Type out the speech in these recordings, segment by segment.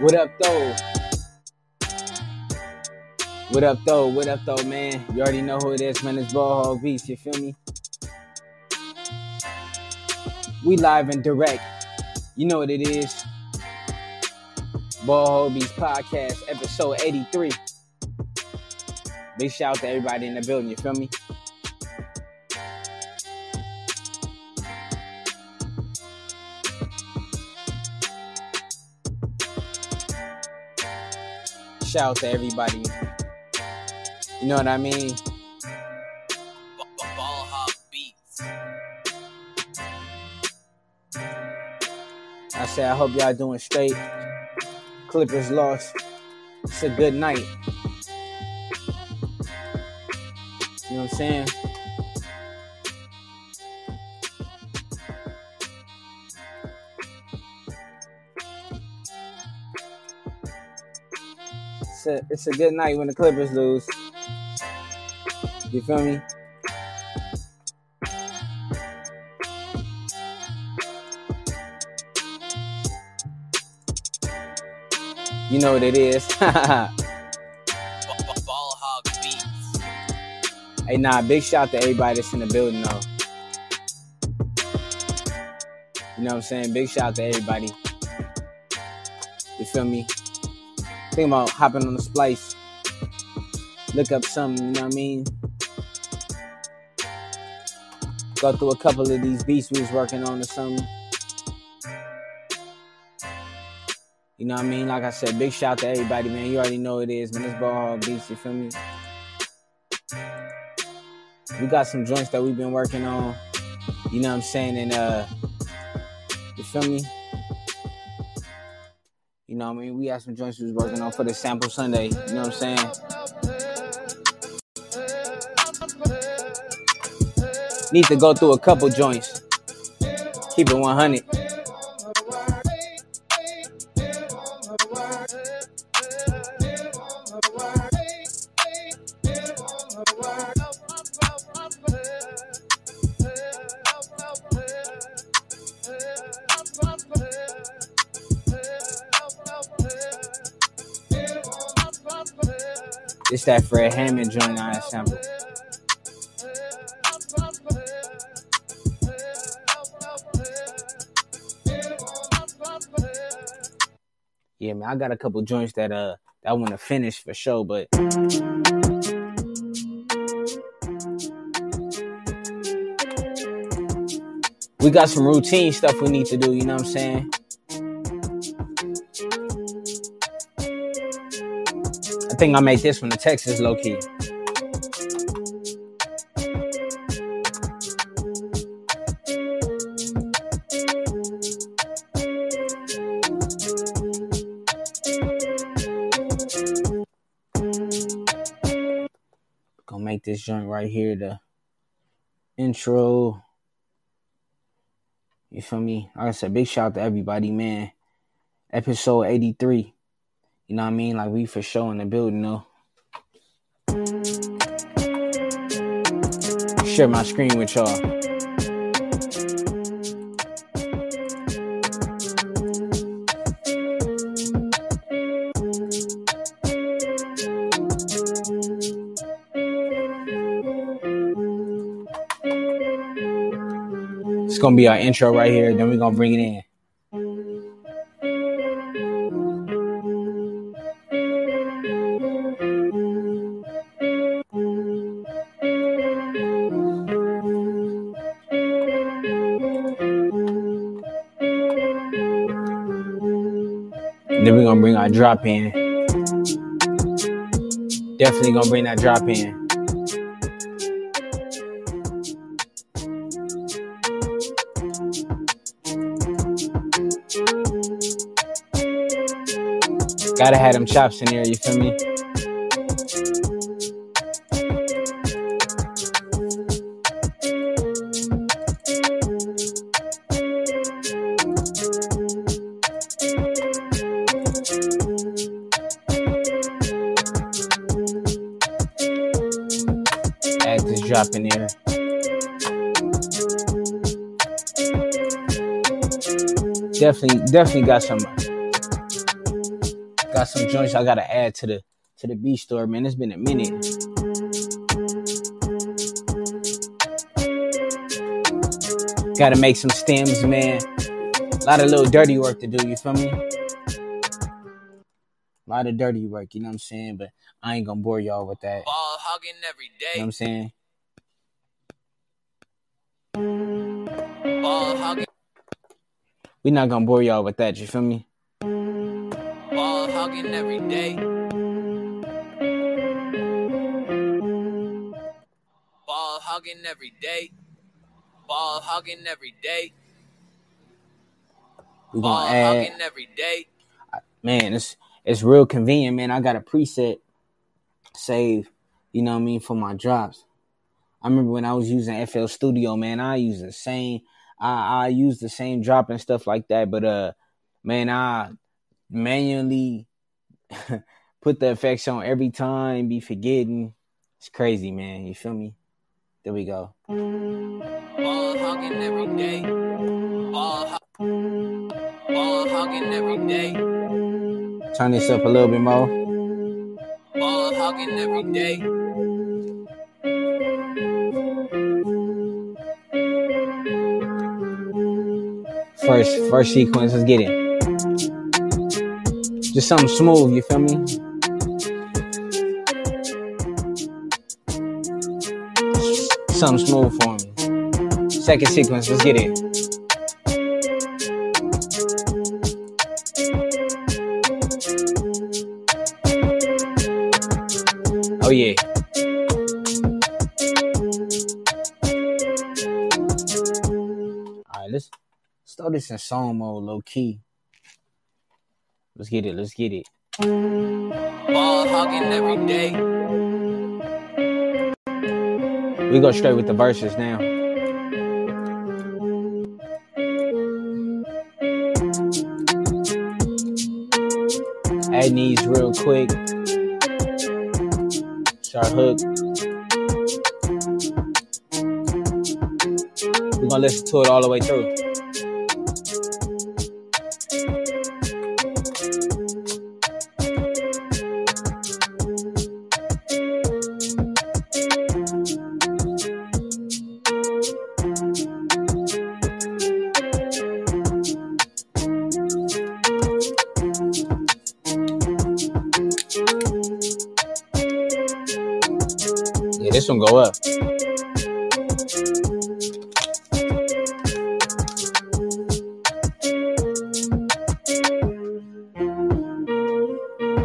What up, though? What up, though? What up, though, man? You already know who it is, man. It's Ball Hog Beats. You feel me? We live and direct. You know what it is. Ball Hog Beats podcast, episode 83. Big shout out to everybody in the building. You feel me? Shout out to everybody. You know what I mean? I say I hope y'all doing straight. Clippers lost. It's a good night. You know what I'm saying? It's a, it's a good night when the Clippers lose. You feel me? You know what it is. Ball Hog Beats. Hey, nah, big shout to everybody that's in the building, though. You know what I'm saying? Big shout to everybody. You feel me? Think about hopping on the splice. Look up something, you know what I mean? Go through a couple of these beats we was working on or something. You know what I mean? Like I said, big shout to everybody, man. You already know it is, man. It's Ball Hog Beats, you feel me? we got some joints that we've been working on. You know what I'm saying? And uh you feel me? You know what I mean? We had some joints we was working on for the sample Sunday. You know what I'm saying? Need to go through a couple joints. Keep it 100. That Fred Hammond joint I sample. Yeah, man, I got a couple joints that uh that I want to finish for sure, but we got some routine stuff we need to do. You know what I'm saying? I think I made this one the Texas low key. Gonna make this joint right here the intro. You feel me? Like I said, big shout out to everybody, man. Episode 83. You know what I mean? Like we for sure in the building, though. Share my screen with y'all. It's gonna be our intro right here. Then we're gonna bring it in. Our drop in. Definitely gonna bring that drop in. Gotta have them chops in there, you feel me? Definitely, definitely got some Got some joints I gotta add to the to the B store, man. It's been a minute. Gotta make some stems, man. A lot of little dirty work to do, you feel me? A lot of dirty work, you know what I'm saying? But I ain't gonna bore y'all with that. Ball hugging every day. You know what I'm saying? Ball hugging. We not gonna bore y'all with that, you feel me? Ball hugging every day. Ball hugging every day. Ball hugging every day. Ball gonna add hugging every day. man, it's it's real convenient, man. I got a preset save, you know what I mean, for my drops. I remember when I was using FL Studio, man, I use the same I I use the same drop and stuff like that, but uh man, I manually put the effects on every time, be forgetting. It's crazy, man. You feel me? There we go. Ball hugging every day. Ball, hu- ball hugging every day. Turn this up a little bit more. Ball hugging every day. First first sequence, let's get it. Just something smooth, you feel me? Something smooth for me. Second sequence, let's get it. Oh yeah. This in song mode, low key. Let's get it, let's get it. Ball hugging every day. We go straight with the verses now. Add these real quick. Start hook. We're gonna listen to it all the way through.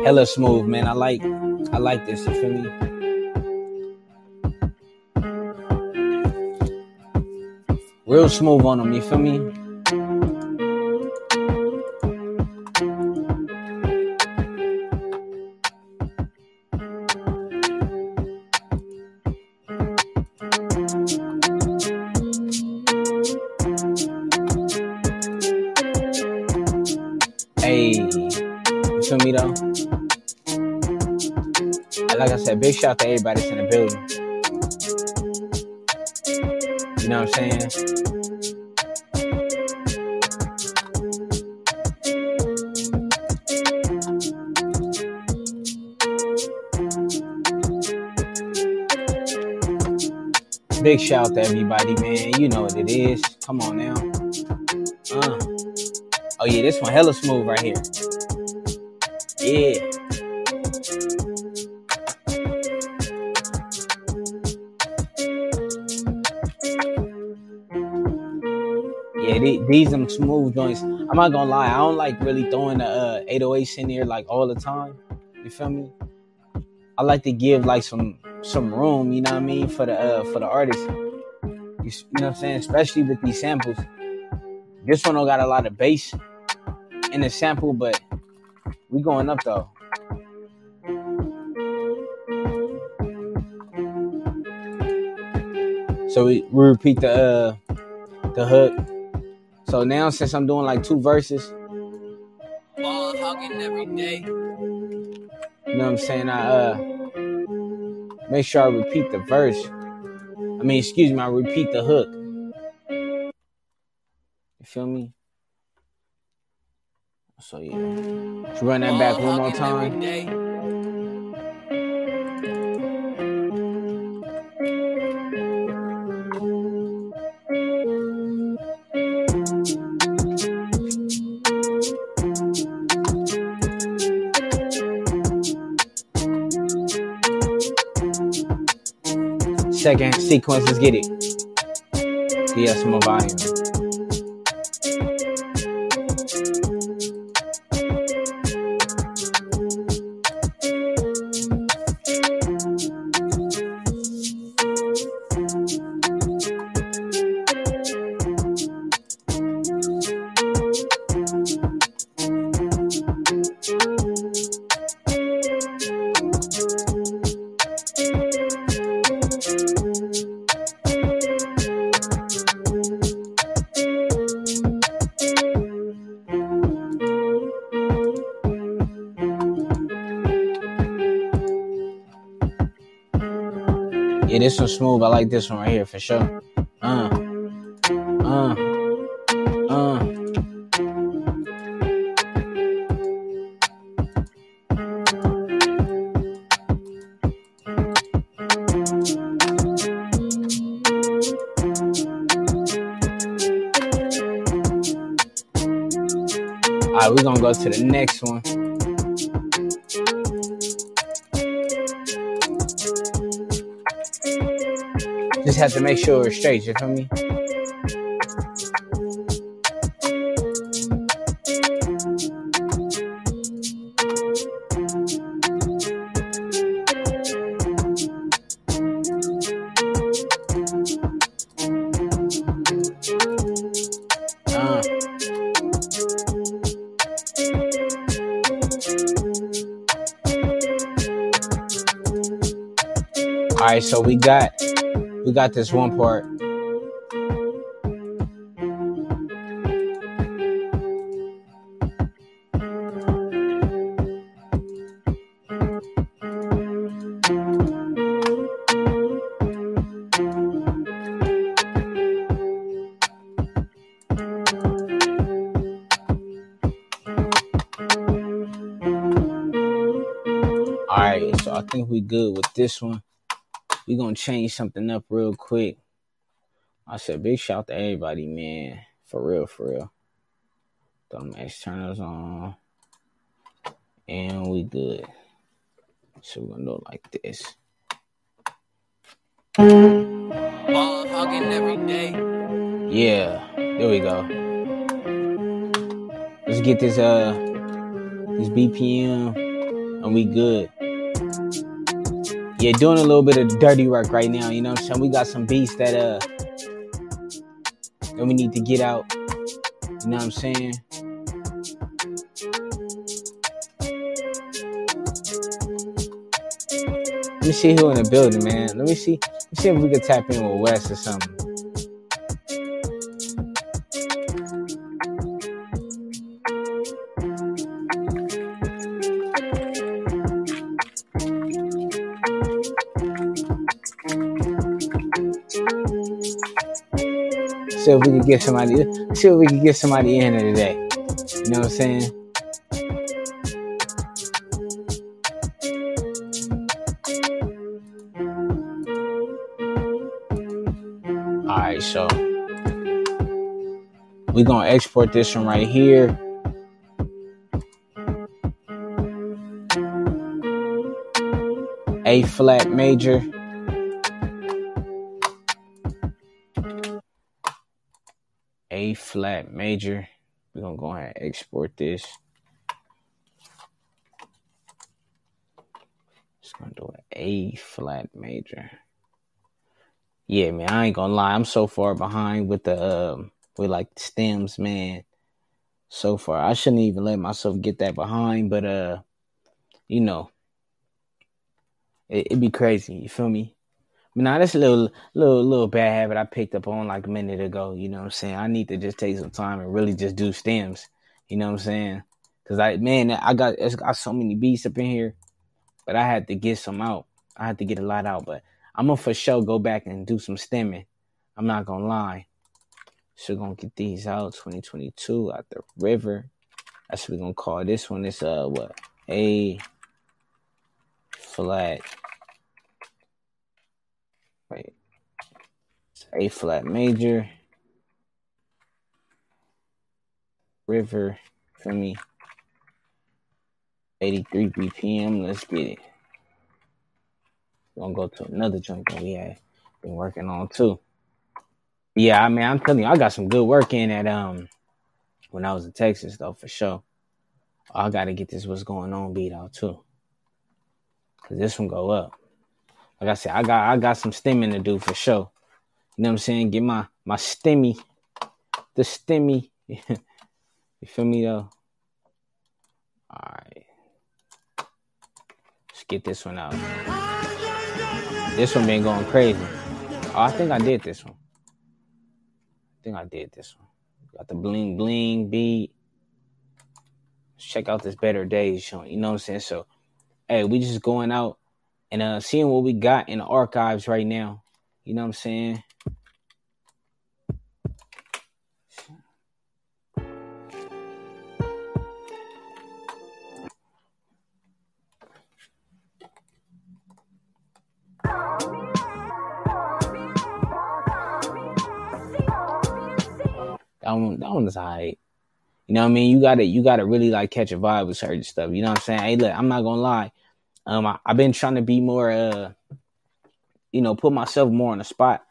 Hella smooth, man. I like I like this, you feel me? Real smooth on them, you feel me? Out to everybody that's in the building. You know what I'm saying? Big shout out to everybody, man. You know what it is. Come on now. Uh. Oh yeah, this one hella smooth right here. Yeah. These them smooth joints. I'm not gonna lie, I don't like really throwing the uh, 808s in there like all the time. You feel me? I like to give like some some room, you know what I mean, for the uh, for the artist. You, you know what I'm saying? Especially with these samples. This one don't got a lot of bass in the sample, but we going up though. So we, we repeat the uh the hook. So now since I'm doing like two verses, Ball hugging every day. you know what I'm saying? I uh make sure I repeat the verse. I mean, excuse me, I repeat the hook. You feel me? So yeah, let's run that back one more time. Second sequence, let's get it. Yeah, some smooth. I like this one right here for sure. Uh, uh, uh. All right, we're gonna go to the next one. Just have to make sure it's straight, you feel me? Uh. All right, so we got we got this one part. All right, so I think we good with this one. We gonna change something up real quick. I said big shout to everybody, man. For real, for real. Throw them externals on. And we good. So we're gonna do it like this. Ball hugging every day. Yeah, there we go. Let's get this uh this BPM and we good. Yeah, doing a little bit of dirty work right now, you know what I'm saying? We got some beats that uh that we need to get out. You know what I'm saying? Let me see who in the building, man. Let me see. Let me see if we can tap in with Wes or something. See if we can get somebody. See if we can get somebody in here today. You know what I'm saying? All right, so we're gonna export this one right here. A flat major. Flat major. We're gonna go ahead and export this. Just gonna do an A flat major. Yeah, man, I ain't gonna lie. I'm so far behind with the um, with like stems, man. So far, I shouldn't even let myself get that behind, but uh, you know, it, it'd be crazy. You feel me? Now that's a little, little, little bad habit I picked up on like a minute ago. You know what I'm saying? I need to just take some time and really just do stems. You know what I'm saying? Cause I, man, I got, it's got so many beats up in here, but I had to get some out. I had to get a lot out, but I'm gonna for sure go back and do some stemming. I'm not gonna lie. So gonna get these out 2022 out the river. That's what we're gonna call this one. It's uh what A flat. Wait, it's A flat major. River for me. 83 BPM. Let's get it. Gonna go to another joint that we have been working on too. Yeah, I mean, I'm telling you, I got some good work in at um when I was in Texas though, for sure. I gotta get this what's going on beat out too. Cause this one go up. Like I said, I got I got some stimming to do for sure. You know what I'm saying? Get my my stimmy, the stimmy. you feel me though? All right. Let's get this one out. This one been going crazy. Oh, I think I did this one. I think I did this one. Got the bling bling beat. Check out this better days. You know what I'm saying? So, hey, we just going out and uh seeing what we got in the archives right now. You know what I'm saying? That one, that one is alright. You know what I mean? You gotta, you gotta really like catch a vibe with certain stuff. You know what I'm saying? Hey, look, I'm not gonna lie. Um, I, have been trying to be more, uh, you know, put myself more on the spot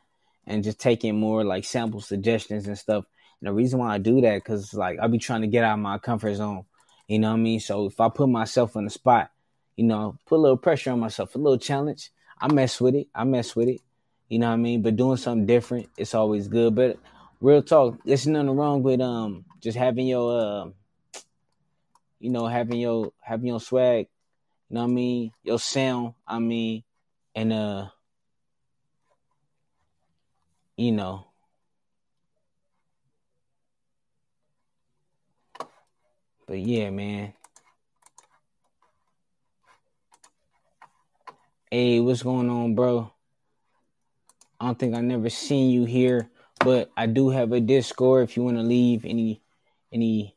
and just taking more like sample suggestions and stuff. And the reason why I do that, cause like I'll be trying to get out of my comfort zone. You know what I mean? So if I put myself on the spot, you know, put a little pressure on myself, a little challenge, I mess with it. I mess with it. You know what I mean? But doing something different, it's always good. But real talk, there's nothing wrong with um just having your uh, you know, having your having your swag, you know what I mean, your sound, I mean, and uh you know. But yeah, man. Hey, what's going on, bro? I don't think I never seen you here but I do have a Discord if you want to leave any any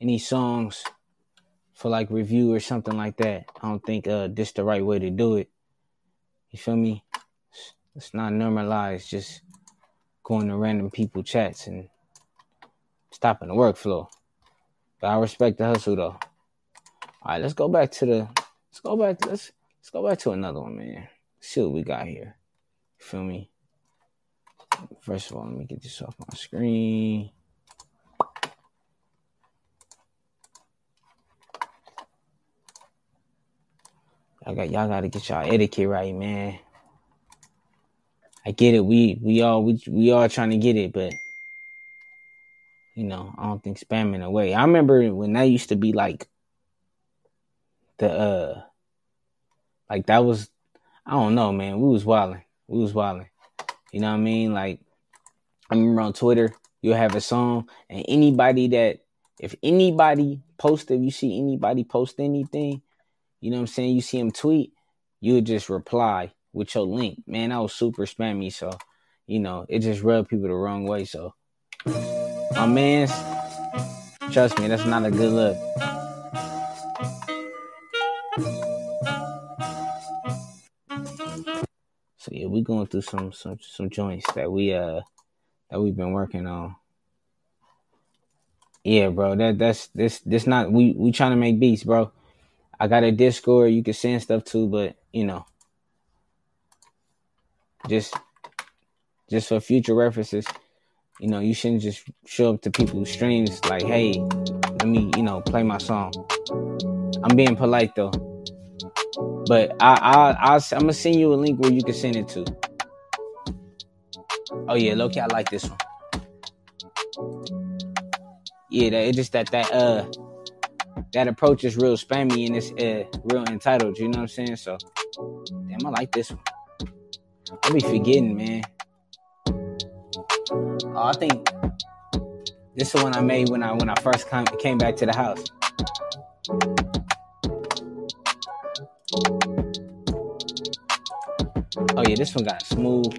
any songs for like review or something like that. I don't think uh this the right way to do it. You feel me? It's not normalized just going to random people chats and stopping the workflow. But I respect the hustle though. All right, let's go back to the let's go back let's let's go back to another one, man. Let's see what we got here. You feel me? First of all, let me get this off my screen. Y'all got y'all got to get y'all etiquette right, man. I get it. We we all we we all trying to get it, but you know, I don't think spamming away. I remember when that used to be like the uh like that was I don't know, man. We was wilding. We was wilding. You know what I mean? Like I remember on Twitter, you'll have a song, and anybody that if anybody posted, you see anybody post anything, you know what I'm saying? You see him tweet, you would just reply with your link. Man, that was super spammy. So, you know, it just rubbed people the wrong way. So, my man's, trust me, that's not a good look. So yeah, we're going through some some some joints that we uh that we've been working on. Yeah, bro. That that's this this not we we trying to make beats, bro. I got a Discord you can send stuff to, but you know, just just for future references, you know, you shouldn't just show up to people's streams like, hey, let me, you know, play my song. I'm being polite though. But I, I, I, I'm gonna send you a link where you can send it to. Oh yeah, Loki, I like this one. Yeah, that, just that that uh that approach is real spammy and it's uh real entitled. You know what I'm saying? So, damn, I like this one. I be forgetting, man. Oh, I think this is the one I made when I when I first came came back to the house. Oh yeah, this one got smooth.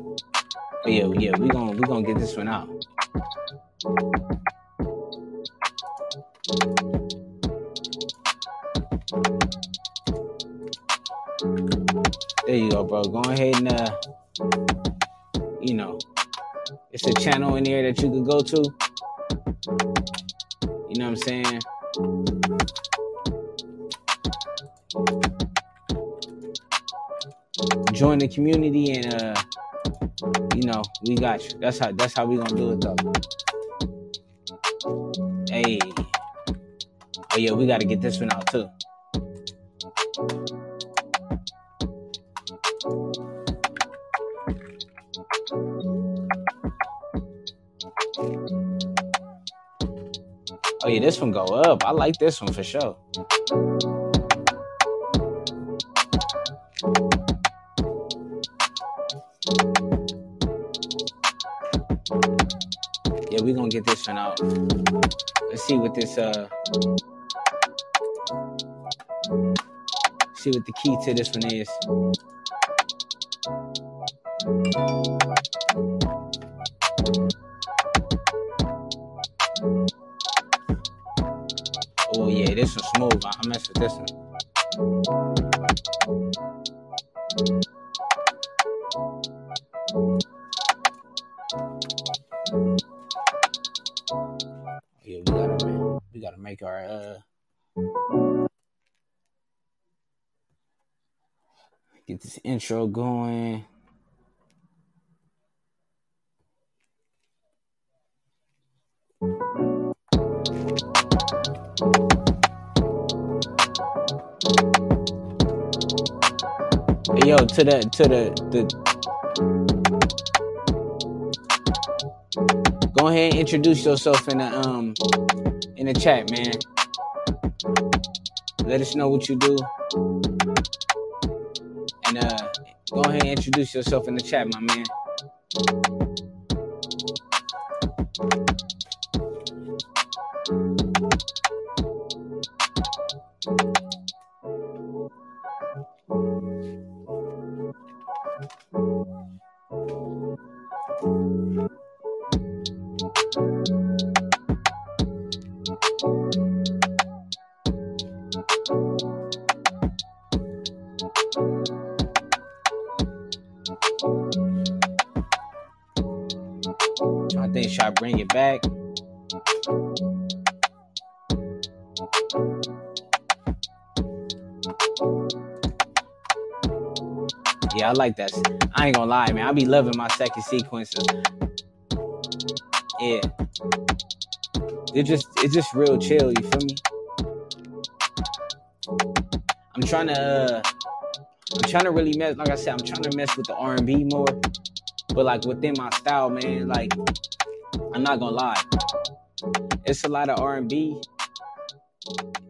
Oh yeah, yeah, we gonna we gonna get this one out. There you go, bro. Go ahead and uh you know, it's a channel in here that you could go to. You know what I'm saying? Join the community and uh you know, we got you. That's how that's how we gonna do it though. Hey. Oh yeah, we gotta get this one out too. Oh yeah, this one go up. I like this one for sure. Yeah, we gonna get this one out. Let's see what this uh see what the key to this one is. Oh yeah, this one's smooth. I I mess with this one. Intro going. Yo, to the to the the go ahead and introduce yourself in the um in the chat, man. Let us know what you do. Introduce yourself in the chat, my man. Like that. I ain't gonna lie, man. I be loving my second sequences. Yeah. It just it's just real chill, you feel me? I'm trying to uh I'm trying to really mess like I said, I'm trying to mess with the R and B more. But like within my style, man, like I'm not gonna lie. It's a lot of R and B.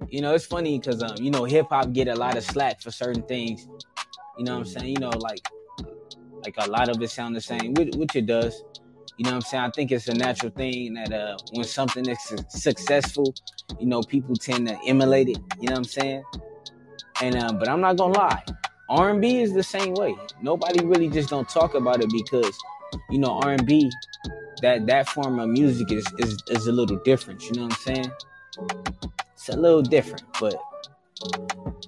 You know, it's funny because um, you know, hip hop get a lot of slack for certain things. You know what I'm saying? You know, like like a lot of it sound the same, which, which it does. You know what I'm saying? I think it's a natural thing that uh, when something is su- successful, you know, people tend to emulate it. You know what I'm saying? And uh, but I'm not gonna lie, R&B is the same way. Nobody really just don't talk about it because you know R&B that that form of music is is is a little different. You know what I'm saying? It's a little different, but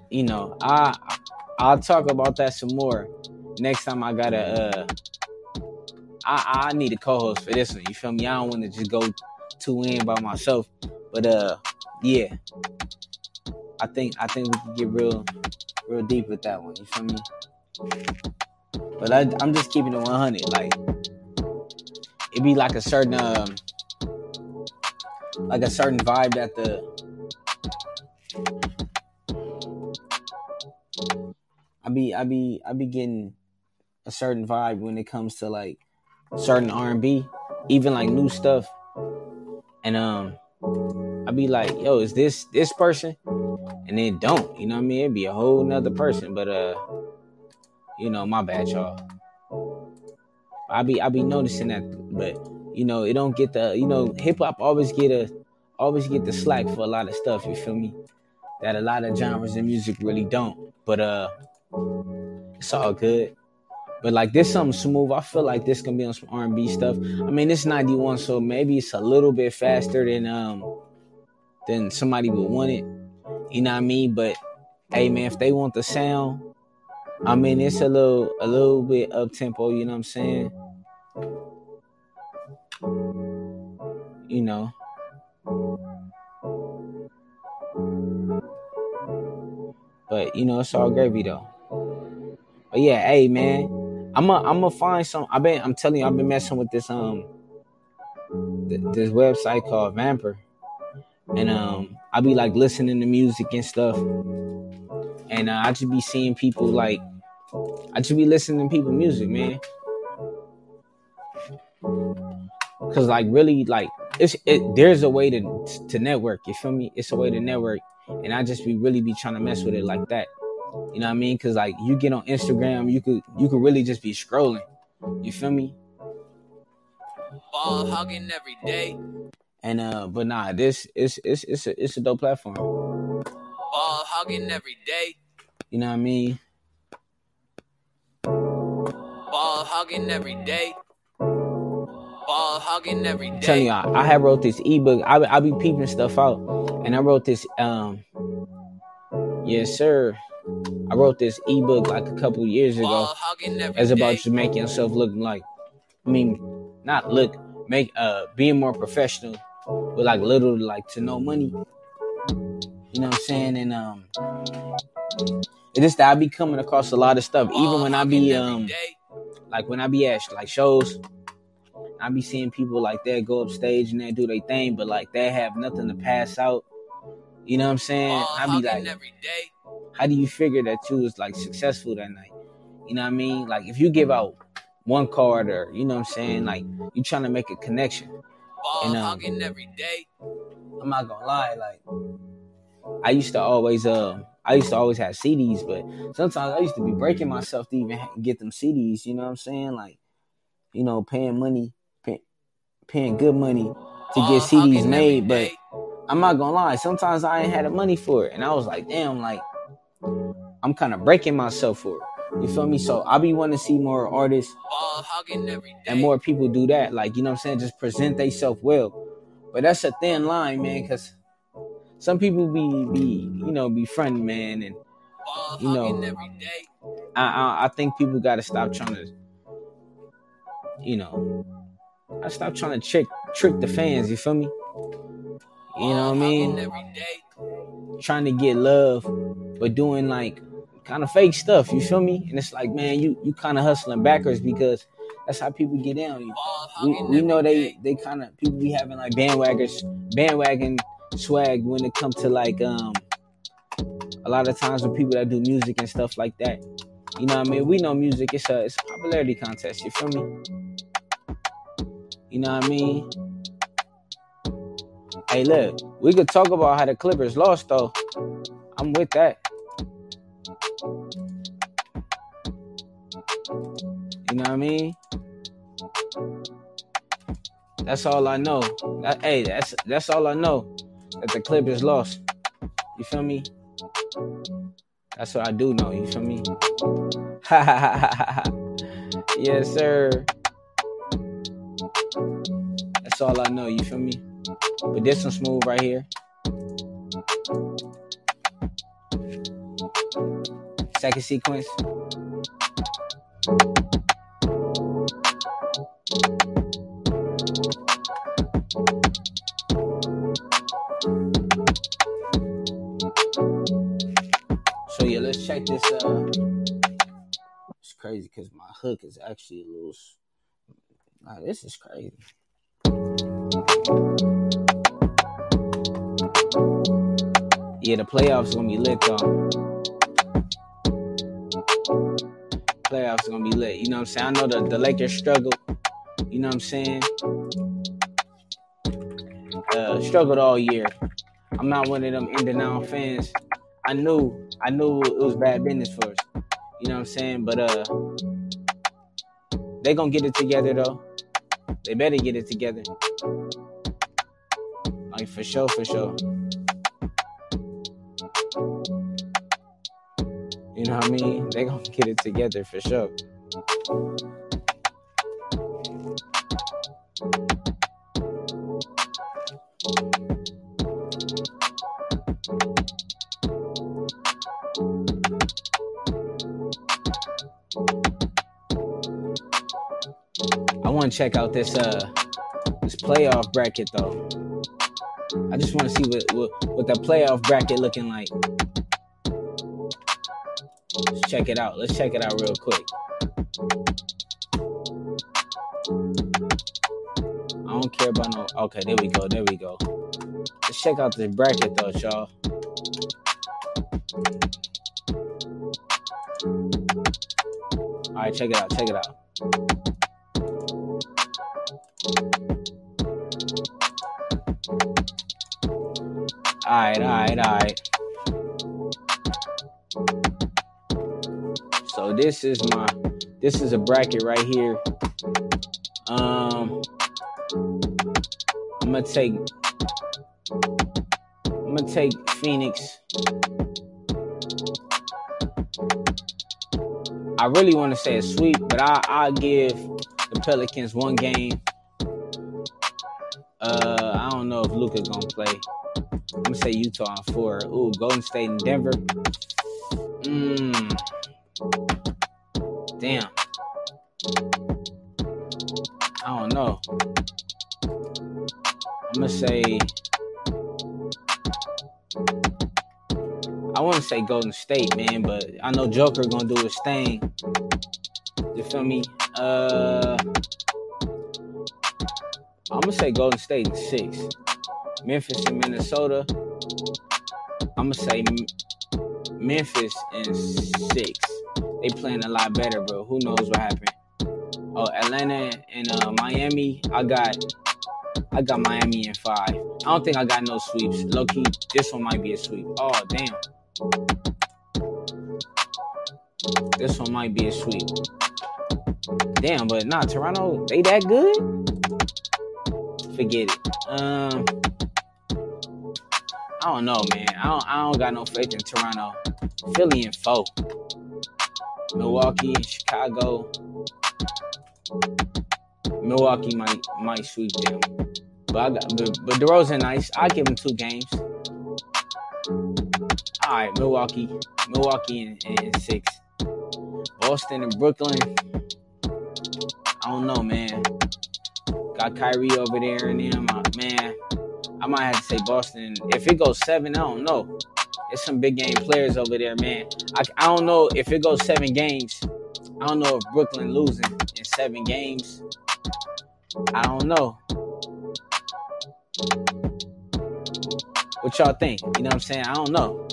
you know, I I'll talk about that some more next time. I gotta uh, I I need a co-host for this one. You feel me? I don't want to just go too in by myself, but uh, yeah, I think I think we can get real real deep with that one. You feel me? But I, I'm just keeping it 100. Like it'd be like a certain um, like a certain vibe that the I be I be I be getting a certain vibe when it comes to like certain R and B, even like new stuff. And um I be like, yo, is this this person? And then don't, you know what I mean? It'd be a whole nother person. But uh, you know, my bad, y'all. I be I be noticing that, but you know, it don't get the you know, hip hop always get a always get the slack for a lot of stuff, you feel me? That a lot of genres and music really don't. But uh it's all good. But like this something smooth. I feel like this can be on some R and B stuff. I mean it's 91, so maybe it's a little bit faster than um than somebody would want it. You know what I mean? But hey man, if they want the sound, I mean it's a little a little bit up tempo, you know what I'm saying? You know. But you know, it's all gravy though. But yeah, hey man, I'm a, I'm gonna find some. I've been I'm telling you, I've been messing with this um th- this website called Vampr, and um I be like listening to music and stuff, and uh, I just be seeing people like I just be listening to people music, man. Cause like really like it's it, there's a way to to network. You feel me? It's a way to network, and I just be really be trying to mess with it like that. You know what I mean? Cause like you get on Instagram, you could you could really just be scrolling. You feel me? Ball hugging every day. And uh, but nah, this it's it's it's a it's a dope platform. Ball hugging every day. You know what I mean? Ball hugging every day. Ball hugging every day. telling y'all, I have wrote this ebook. I I be peeping stuff out, and I wrote this. Um, yes, sir. I wrote this ebook like a couple years ago. Ball hugging every It's about just making yourself look like, I mean, not look, make uh being more professional with like little like to no money. You know what I'm saying? And um, it's just that I be coming across a lot of stuff, even when I be um, like when I be at like shows, I be seeing people like that go up stage and they do their thing, but like they have nothing to pass out. You know what I'm saying? I be like, every day. How do you figure that you was like successful that night? You know what I mean? Like if you give out one card or you know what I'm saying, like you trying to make a connection. Ball And, um, hugging every day. I'm not gonna lie, like I used to always uh I used to always have CDs, but sometimes I used to be breaking myself to even get them CDs. You know what I'm saying? Like, you know, paying money, pay, paying good money to get CDs made. But. I'm not gonna lie, sometimes I ain't had the money for it, and I was like, damn, like I'm kind of breaking myself for it. You feel me? So I be wanting to see more artists Ball hugging every day. and more people do that. Like, you know what I'm saying? Just present themselves well. But that's a thin line, man, because some people be be you know be friend man, and you know. I I, I think people got to stop trying to, you know, I stop trying to trick trick the fans. You feel me? You know what I mean? Hugging every day. Trying to get love, but doing like kind of fake stuff. You feel me? And it's like, man, you you kind of hustling backwards because that's how people get down. You we, we know they they kind of people be having like bandwagons bandwagon swag when it comes to like um a lot of times with people that do music and stuff like that you know what i mean we know music it's a it's a popularity contest you feel me you know what i mean hey look we could talk about how the clippers lost though i'm with that you know what i mean that's all I know. That- hey, that's that's all I know. That the Clippers lost. You feel me? That's what I do know. You feel me? yes, sir. That's all I know. You feel me? But this one smooth right here. Second sequence. So yeah, let's check this uh It's crazy because my hook is actually a little this is crazy. Yeah, the playoffs gonna be lit though. Playoffs gonna be lit. You know what I'm saying? I know the, the Lakers struggled. You know what I'm saying? Uh struggled all year. I'm not one of them in denial fans. I knew I knew it was bad business for us. You know what I'm saying? But uh they gonna get it together though. They better get it together. Like for sure, for sure. You know what I mean? They gonna get it together for sure. Want to check out this uh this playoff bracket though. I just want to see what, what what the playoff bracket looking like. Let's check it out. Let's check it out real quick. I don't care about no. Okay, there we go. There we go. Let's check out this bracket though, y'all. All right, check it out. Check it out. All right, all right, all right. So this is my this is a bracket right here. Um I'm gonna take I'm gonna take Phoenix. I really want to say a sweep, but I I give the Pelicans one game. Uh, I don't know if Luka gonna play. I'm gonna say Utah on four. Ooh, Golden State and Denver. Mmm. Damn. I don't know. I'm gonna say. I want to say Golden State, man, but I know Joker gonna do his thing. You feel me? Uh, I'm gonna say Golden State in six. Memphis and Minnesota. I'm gonna say Memphis in six. They playing a lot better, bro. Who knows what happened? Oh, Atlanta and uh, Miami. I got, I got Miami in five. I don't think I got no sweeps. Low key, this one might be a sweep. Oh damn. This one might be a sweep. Damn, but nah, Toronto, they that good? Forget it. Um, I don't know, man. I don't, I don't got no faith in Toronto. Philly and four. Milwaukee, Chicago. Milwaukee might might sweep them. But I got but, but DeRozan nice. I give him two games. All right, Milwaukee, Milwaukee in, in six. Boston and Brooklyn. I don't know, man. Got Kyrie over there and them. Uh, man, I might have to say Boston. If it goes seven, I don't know. It's some big game players over there, man. I, I don't know if it goes seven games. I don't know if Brooklyn losing in seven games. I don't know. What y'all think? You know what I'm saying? I don't know.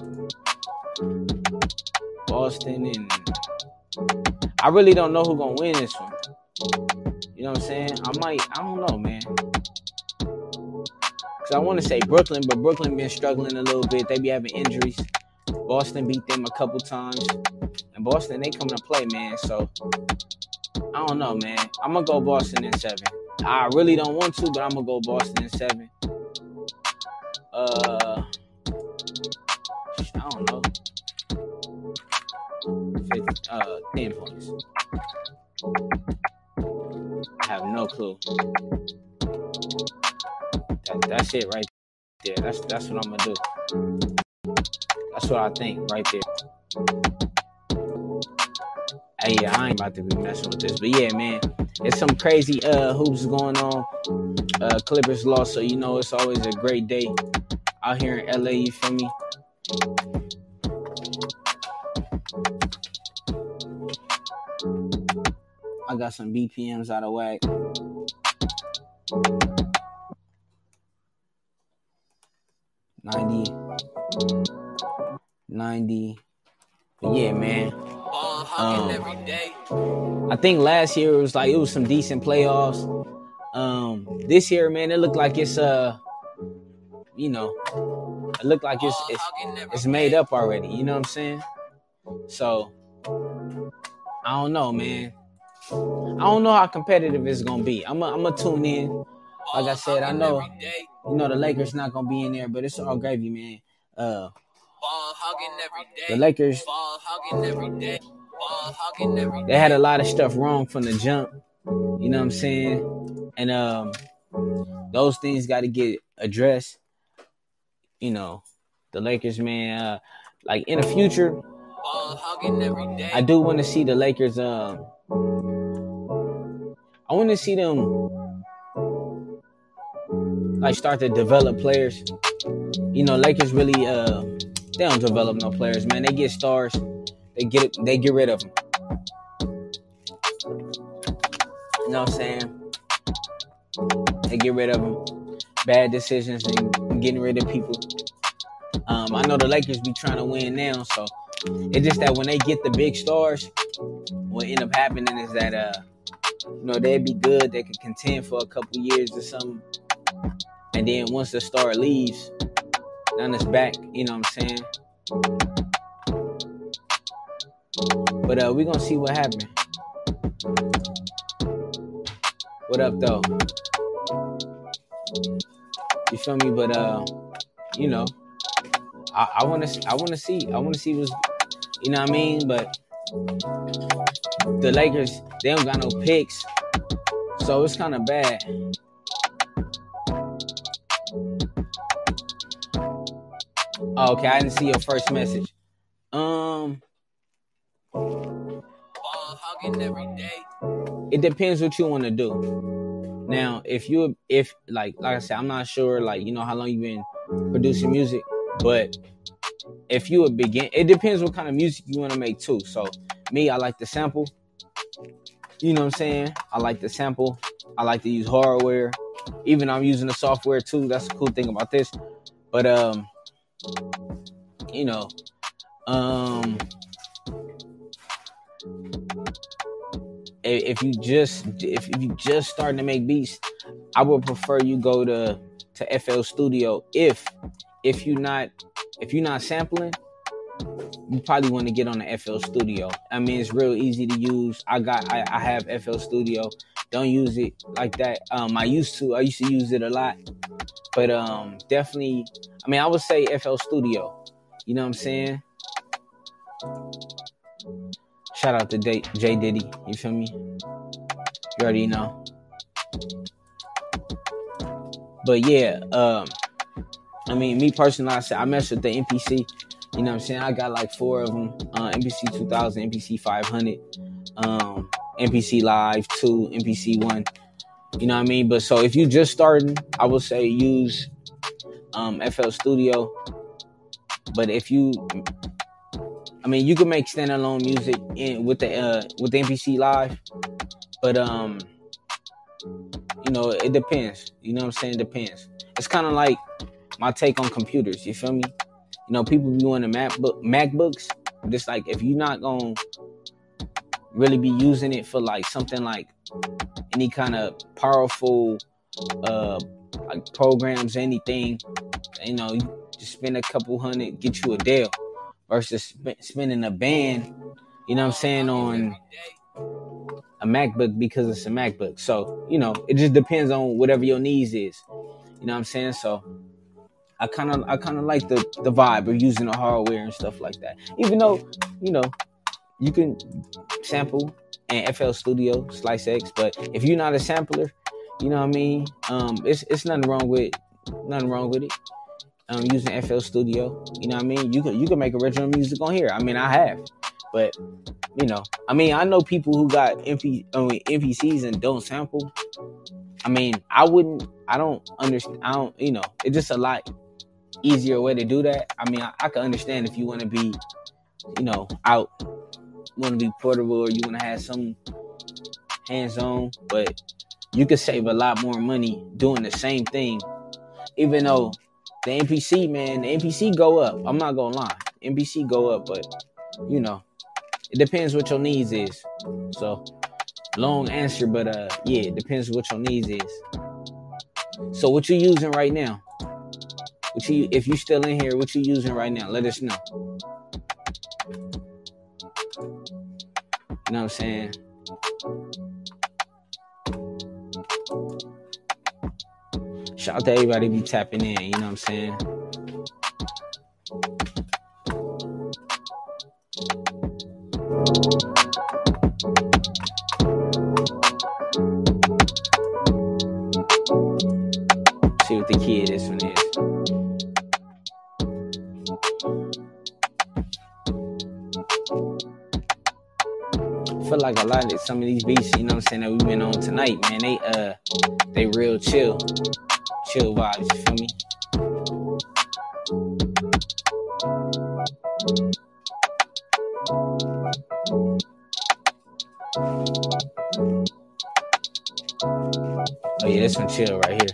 Boston and I really don't know who gonna win this one. You know what I'm saying? I might. I don't know, man. Cause I want to say Brooklyn, but Brooklyn been struggling a little bit. They be having injuries. Boston beat them a couple times, and Boston they come to play, man. So I don't know, man. I'm gonna go Boston in seven. I really don't want to, but I'm gonna go Boston in seven. Uh, I don't know. 50, uh, ten points. I have no clue. That, that's it right there. That's that's what I'm gonna do. That's what I think right there. Hey, yeah, I ain't about to be messing with this, but yeah, man, it's some crazy uh hoops going on. Uh, Clippers lost, so you know it's always a great day out here in LA. You feel me? I got some BPMs out of whack. Ninety, ninety. But yeah, man. Um. I think last year it was like it was some decent playoffs. Um, this year, man, it looked like it's uh, you know, it looked like it's it's it's made up already. You know what I'm saying? So I don't know, man. I don't know how competitive it's gonna be. I'm gonna I'm gonna tune in. Like I said, I know every day. You know the Lakers not gonna be in there, but it's all gravy, man. Uh, Ball hugging every day. the Lakers Ball hugging every day. Ball hugging every day. they had a lot of stuff wrong from the jump. You know what I'm saying? And um, those things got to get addressed. You know, the Lakers, man. Uh, like in the future, Ball hogging every day. I do want to see the Lakers. Um, I want to see them like start to develop players. You know, Lakers really uh they don't develop no players, man. They get stars, they get they get rid of them. You know what I'm saying? They get rid of them. Bad decisions and getting rid of people. Um, I know the Lakers be trying to win now, so it's just that when they get the big stars, what end up happening is that uh, you know, they'd be good. They could contend for a couple years or something, and then once the star leaves, then it's back. You know what I'm saying? But uh, we're gonna see what happens. What up, though? You feel me? But uh, you know, I want to, I want to see, I want to see what's, you know what I mean? But the Lakers, they don't got no picks, so it's kind of bad. Oh, okay, I didn't see your first message. Um, Ball hogging every day. it depends what you want to do. Now, if you, if like, like I said, I'm not sure, like you know how long you've been producing music, but if you would begin, it depends what kind of music you want to make too. So me, I like to sample. You know what I'm saying? I like to sample. I like to use hardware. Even I'm using the software too. That's the cool thing about this. But um, you know, um, if you just if you just starting to make beats, I would prefer you go to to FL Studio if if you not if you're not sampling, you probably want to get on the FL Studio. I mean, it's real easy to use. I got, I, I have FL Studio. Don't use it like that. Um, I used to, I used to use it a lot, but um, definitely. I mean, I would say FL Studio. You know what I'm saying? Shout out to J, Diddy. You feel me? You already know. But yeah, um, I mean, me personally, I said I mess with the MPC. You know what I'm saying? I got like four of them: uh, MPC 2000, MPC 500, um, MPC Live 2, MPC 1. You know what I mean? But so if you just starting, I would say use um, FL Studio. But if you, I mean, you can make standalone music in with the uh, with the MPC Live, but um, you know, it depends. You know what I'm saying? It depends. It's kind of like my take on computers. You feel me? You know, people be wanting MacBook MacBooks. Just like if you're not gonna really be using it for like something like any kind of powerful uh like programs, anything, you know, you just spend a couple hundred, get you a Dell versus sp- spending a band, you know what I'm saying, on a MacBook because it's a MacBook. So, you know, it just depends on whatever your needs is. You know what I'm saying? So I kind of I kind of like the the vibe of using the hardware and stuff like that. Even though you know you can sample and FL Studio Slicex, but if you're not a sampler, you know what I mean. Um, it's it's nothing wrong with nothing wrong with it. Um, using FL Studio, you know what I mean. You can you can make original music on here. I mean, I have, but you know, I mean, I know people who got MP, I mean, MPCs and don't sample. I mean, I wouldn't. I don't understand. I don't. You know, it's just a lot easier way to do that. I mean, I, I can understand if you want to be, you know, out, want to be portable, or you want to have some hands on, but you could save a lot more money doing the same thing. Even though the MPC, man, the MPC go up. I'm not gonna lie, MPC go up, but you know, it depends what your needs is. So, long answer, but uh, yeah, it depends what your needs is. So, what you using right now? What you, if you still in here, what you using right now? Let us know. You know what I'm saying? Shout out to everybody be tapping in, you know what I'm saying? See some of these beats, you know what I'm saying, that we been on tonight, man, they uh they real chill. Chill vibes, you feel me? Oh yeah, this one chill right here.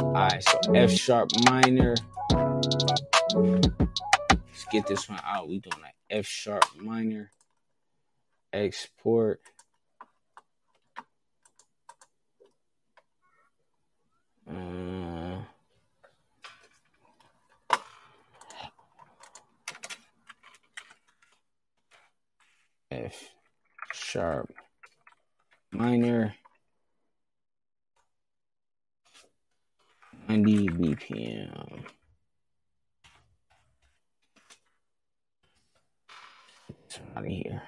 Alright, so F sharp minor. Let's get this one out. We doing like F sharp minor. Export. Uh, F sharp minor 90 BPM. It's out of here.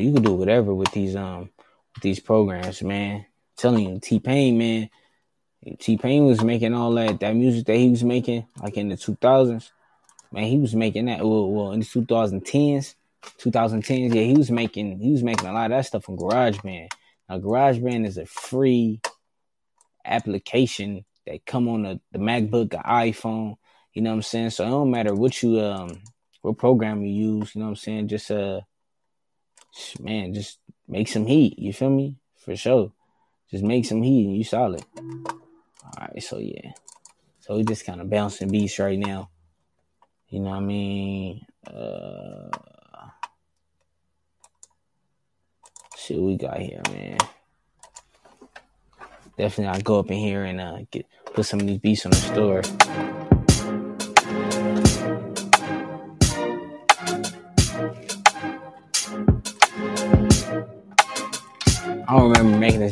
You can do whatever with these um with these programs, man. I'm telling you, T Pain, man. T Pain was making all that that music that he was making, like in the two thousands. Man, he was making that well, well in the two thousand tens, two thousand tens. Yeah, he was making he was making a lot of that stuff on GarageBand. Now, GarageBand is a free application that come on the, the MacBook, the iPhone. You know what I'm saying? So it don't matter what you um what program you use. You know what I'm saying? Just uh, man, just make some heat. You feel me? For sure. Just make some heat and you solid. All right, so yeah. So we just kind of bouncing beats right now. You know what I mean? Uh see what we got here, man. Definitely I'll go up in here and uh get put some of these beats on the store.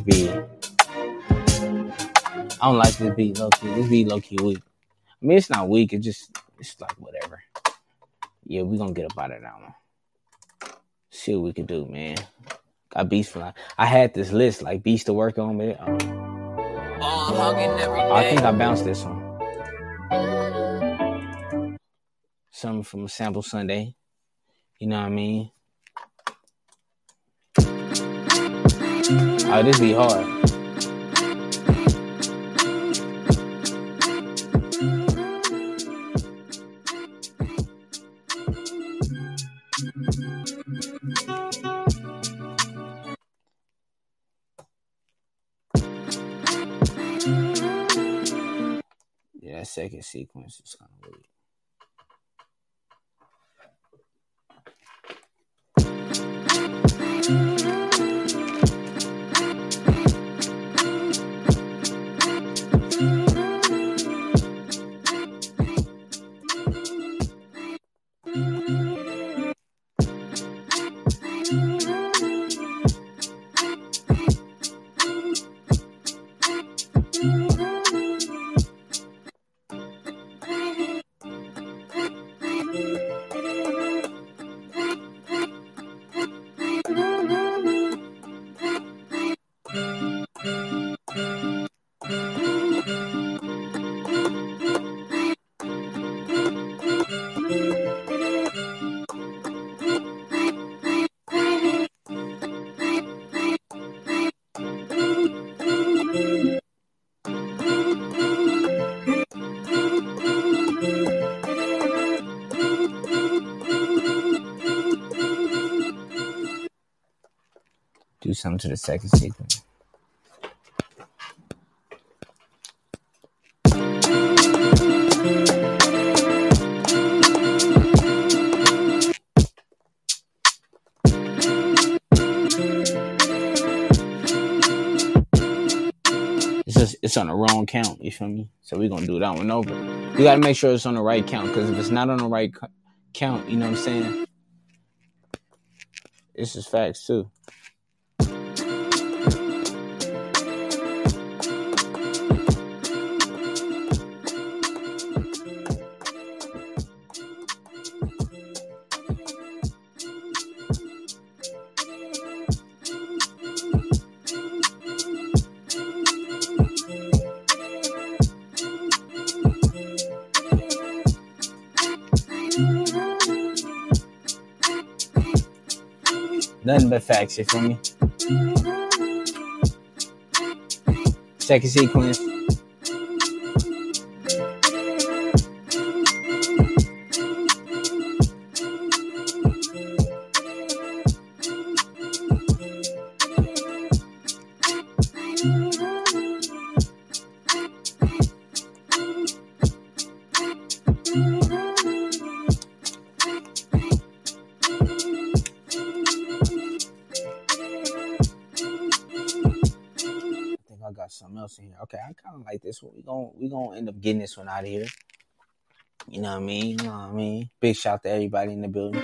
Beat. I don't like this beat low key. This beat low key weak. I mean, it's not weak. It's just, it's like whatever. Yeah, we gonna get up out of that one. See what we can do, man. Got beats for I had this list like beats to work on, but um, I think I bounced this one. Something from Sample Sunday. You know what I mean? Oh, this be hard. Yeah, that second sequence is kind of weird. Do to the second just it's on the wrong count. You feel me? So we're gonna do that one over. You gotta make sure it's on the right count because if it's not on the right count, you know what I'm saying? This is facts too. Nothing but facts, you feel me? Second sequence. We gon' we gonna end up getting this one out of here. You know what I mean? You know what I mean? Big shout to everybody in the building.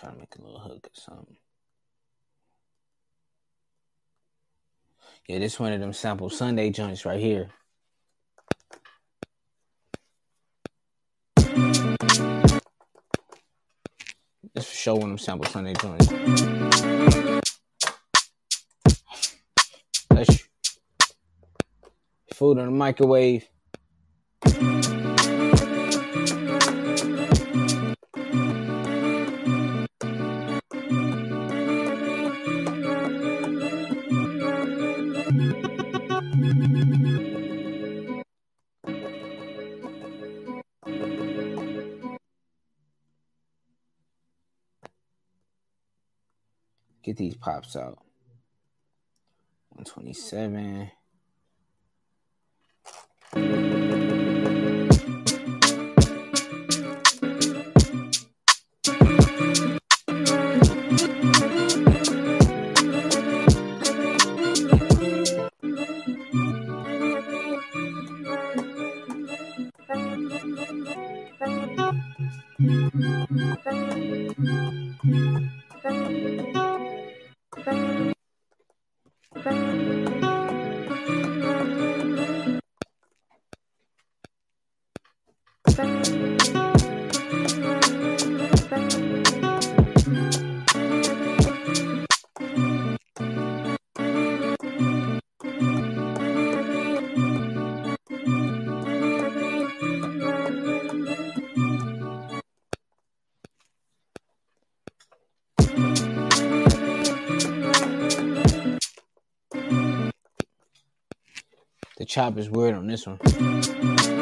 Try to make a little hook or something. Yeah, this one of them sample Sunday joints right here. This for sure one of them sample Sunday joints. Food in the microwave. Get these pops out. 127. Chop is weird on this one.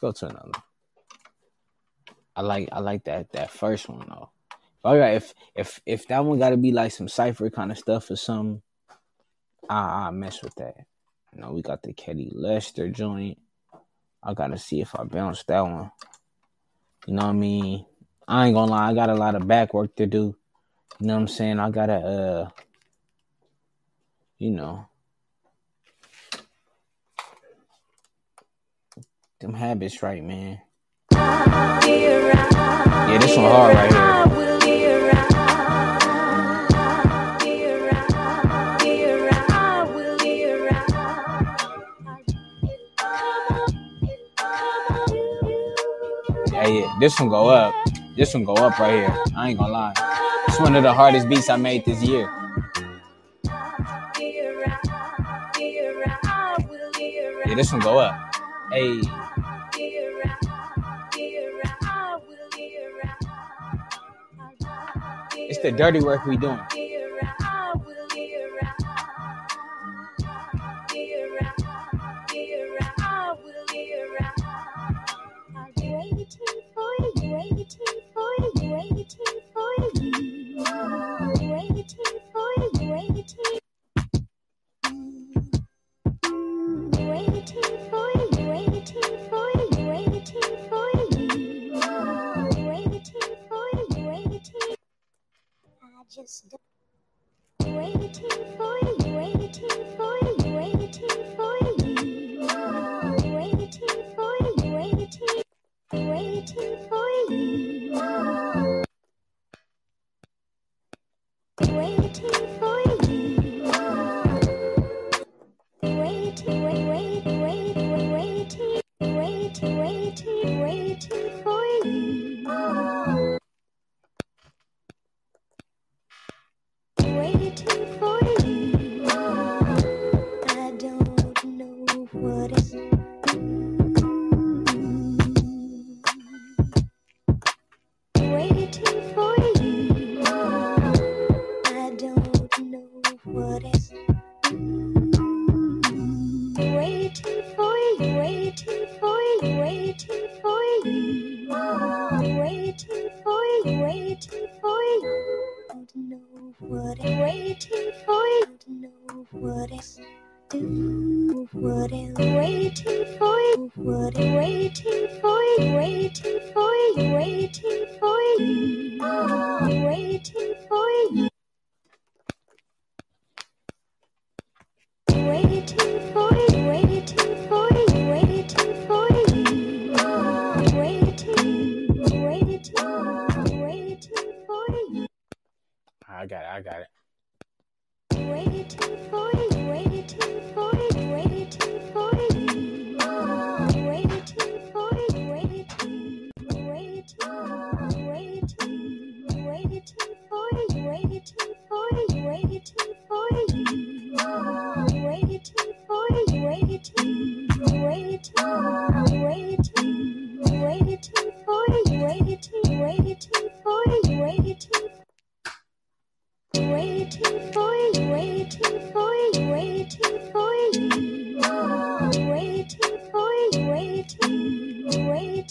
Go to another. I like I like that that first one though. All right, if if if that one got to be like some cipher kind of stuff or something, I I mess with that. You know, we got the Ketty Lester joint. I gotta see if I bounce that one. You know what I mean? I ain't gonna lie, I got a lot of back work to do. You know what I'm saying? I gotta uh you know them habits right, man. Yeah, this one hard right here. Yeah. This one go up. This one go up right here. I ain't gonna lie. It's one of the hardest beats I made this year. Yeah, this one go up. Hey. The dirty work we doing.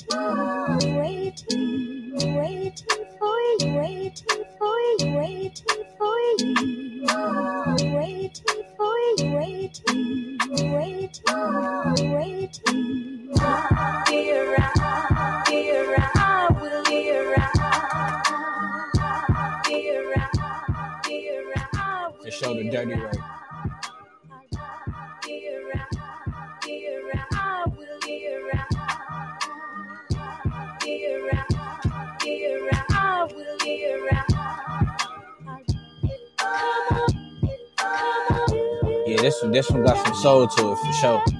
waiting, waiting, waiting for you, waiting for you, waiting for you. definitely got some soul to it for sure.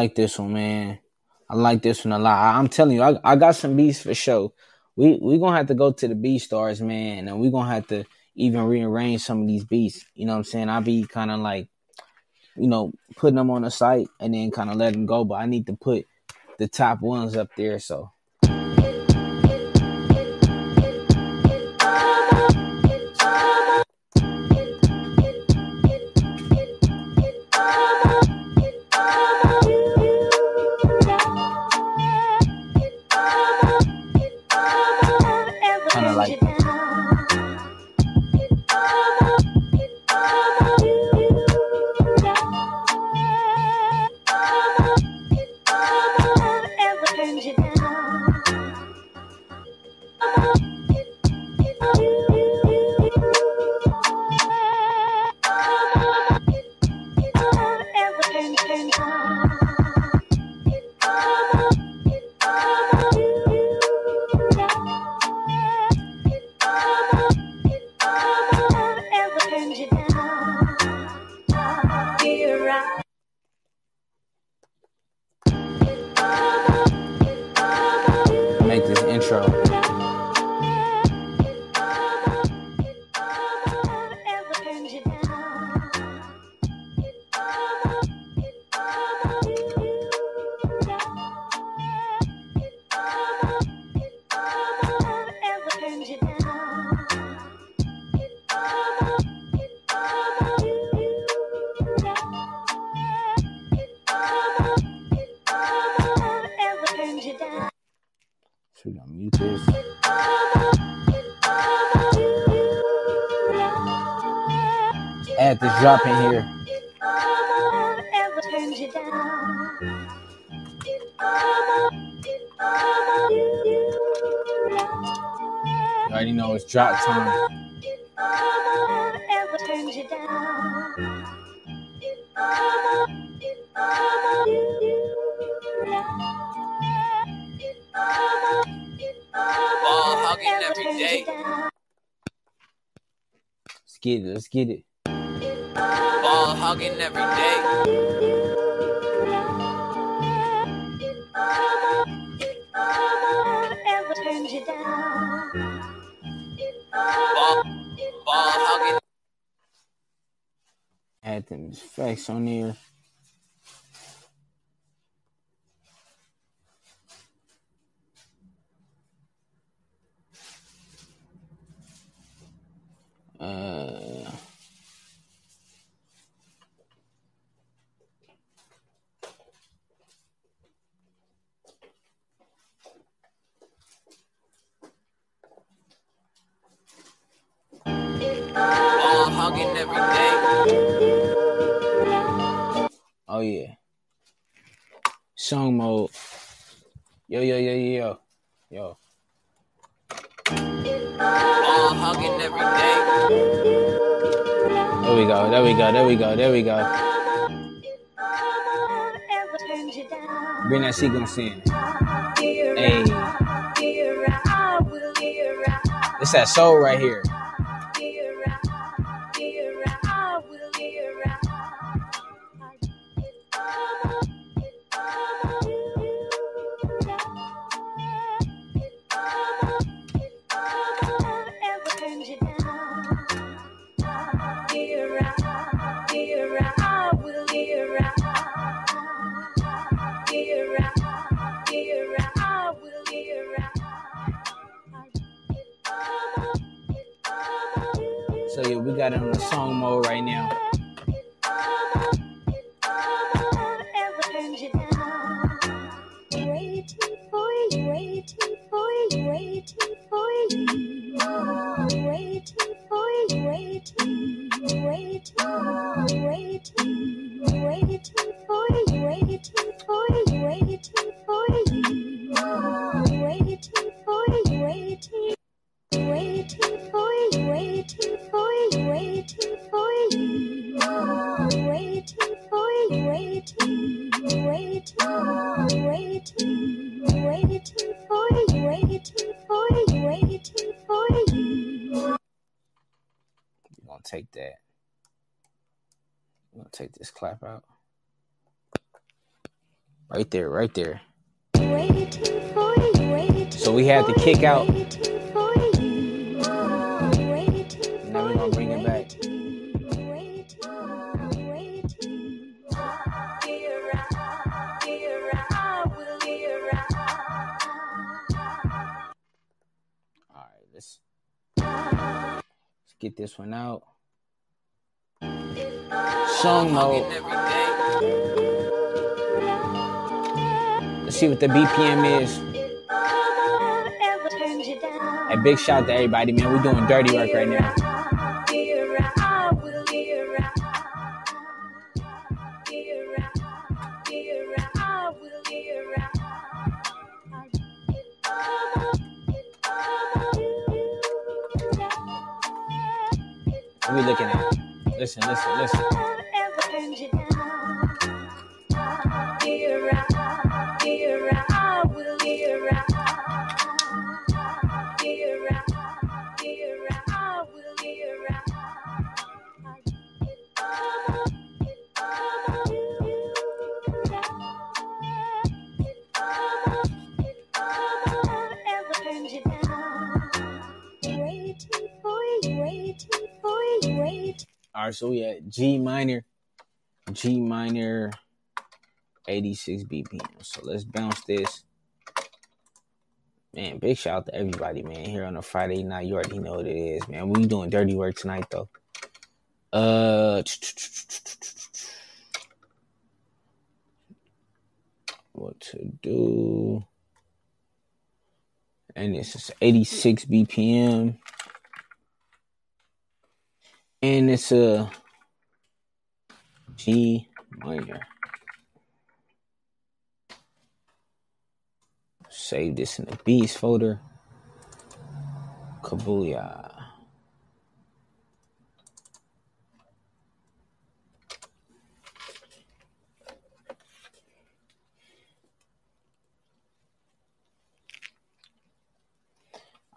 like this one, man. I like this one a lot. I, am telling you, I, I got some beats for sure. We we gonna have to go to the BeatStars, man, and we gonna have to even rearrange some of these beats. You know what I'm saying? I be kind of like, you know, putting them on the site and then kind of letting them go. But I need to put the top ones up there. So get it. Let's get it. Ball hugging every day. Ball, ball hugging. Add them facts on there. Uh, Ball every day. oh yeah. Song mode. Yo yo yo yo yo. Yo. Ball hugging every day. There we go. There we go. There we go. There we go. Bring that sequence in. Hey. It's that soul right here. Right there, right there. Waiting for you, waiting So we had to kick out. waiting for you. Waiting Now we're gonna bring it back. All right, let's let's get this one out. Song Hugging mode. See what the BPM is. Hey, big shout out to everybody, man. We're doing dirty work right now. What we looking at? Listen, listen, listen. So we at G minor, G minor, 86 BPM. So let's bounce this. Man, big shout out to everybody, man. Here on a Friday night, you already know what it is, man. We doing dirty work tonight, though. Uh, what to do? And this is 86 BPM. And it's a G minor. Save this in the beats folder. Kabuya.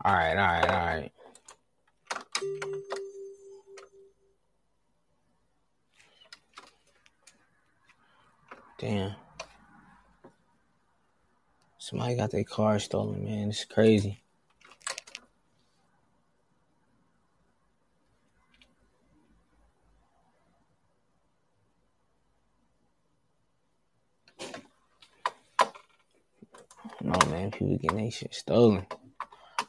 All right, all right, all right. Damn. Somebody got their car stolen, man. It's crazy. No man, people getting their shit stolen. All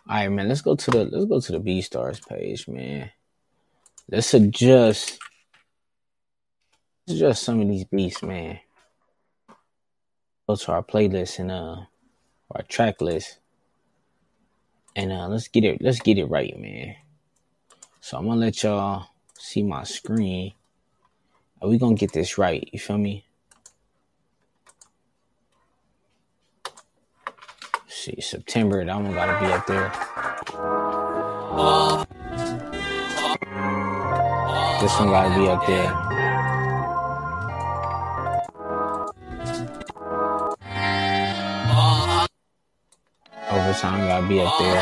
right, man. Let's go to the let's go to the BeatStars page, man. Let's adjust let's adjust some of these beats, man. Go to our playlist and uh our track list. And uh let's get it let's get it right, man. So I'm gonna let y'all see my screen. And we gonna get this right, you feel me? see, September, that one gotta be up there. This one gotta be up there. Overtime gotta be up there.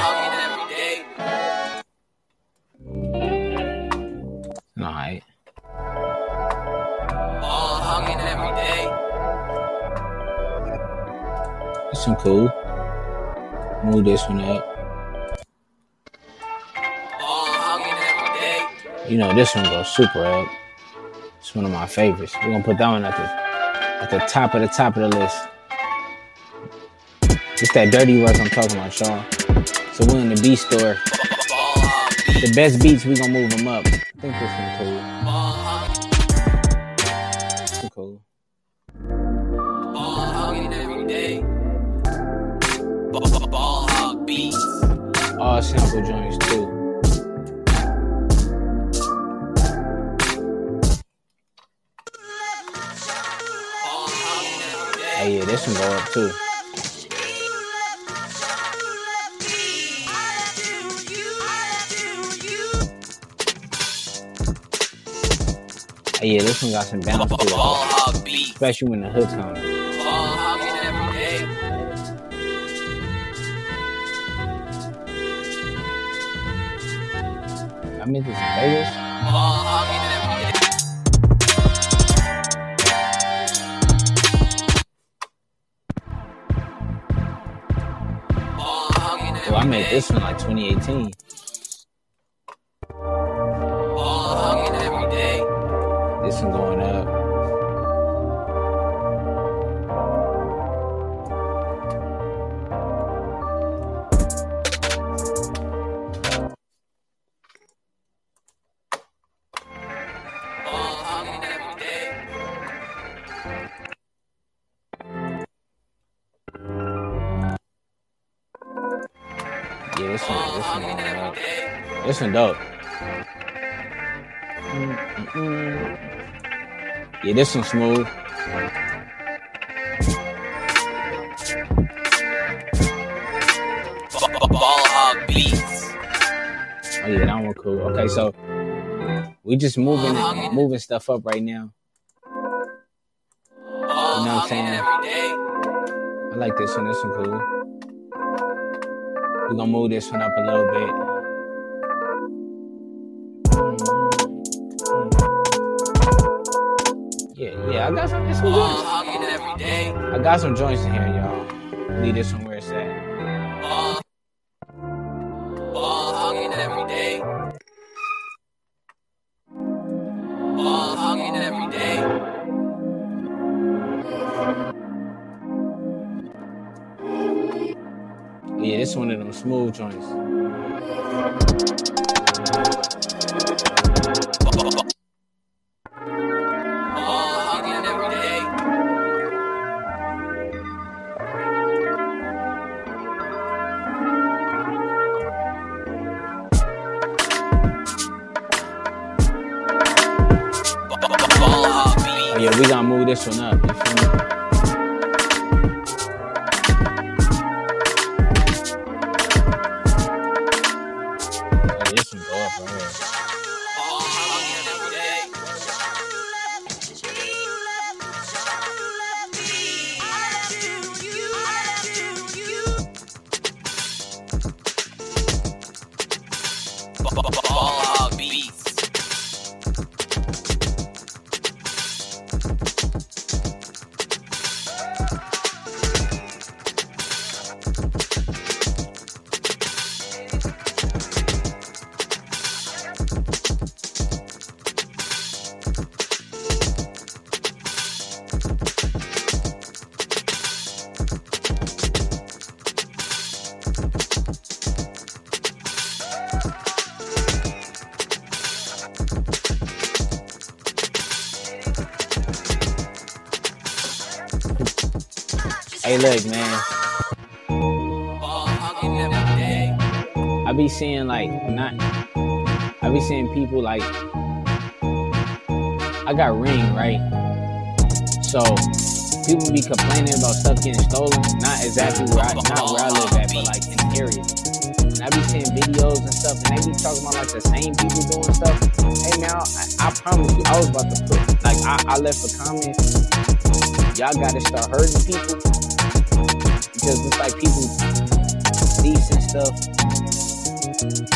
Alright. This one cool. Move this one up. You know this one goes super up. It's one of my favorites. We're gonna put that one at the at the top of the top of the list. It's that dirty work I'm talking about, y'all. So we're in the BeatStars. The best beats, we gonna move them up. I think this one cool. This one cool. All sample joints too. Hey, yeah, this one go up too. Yeah, this one got some bounce to it, especially when the hook's on it. I mean, this is Vegas. Well, I made this one like 2018. Yeah, this one smooth. Ball hog beats. Oh yeah, that one cool. Okay, so we just moving moving stuff up right now. You know what I'm saying? I like this one. This one cool. We're gonna move this one up a little bit. Yeah, I got some, this some joints. hogging every day. I got some joints in here, y'all. Leave this one where it's at. Ball. Ball every day. Hogging every day. Yeah, this one of them smooth joints. People like. I got ring right. So people be complaining about stuff getting stolen. Not exactly where I not where I live at, but like in the area. And I be seeing videos and stuff, and they be talking about like the same people doing stuff. Hey man, I, I promise you, I was about to put like I, I left a comment. Y'all gotta start hurting people because it's like people thieves and stuff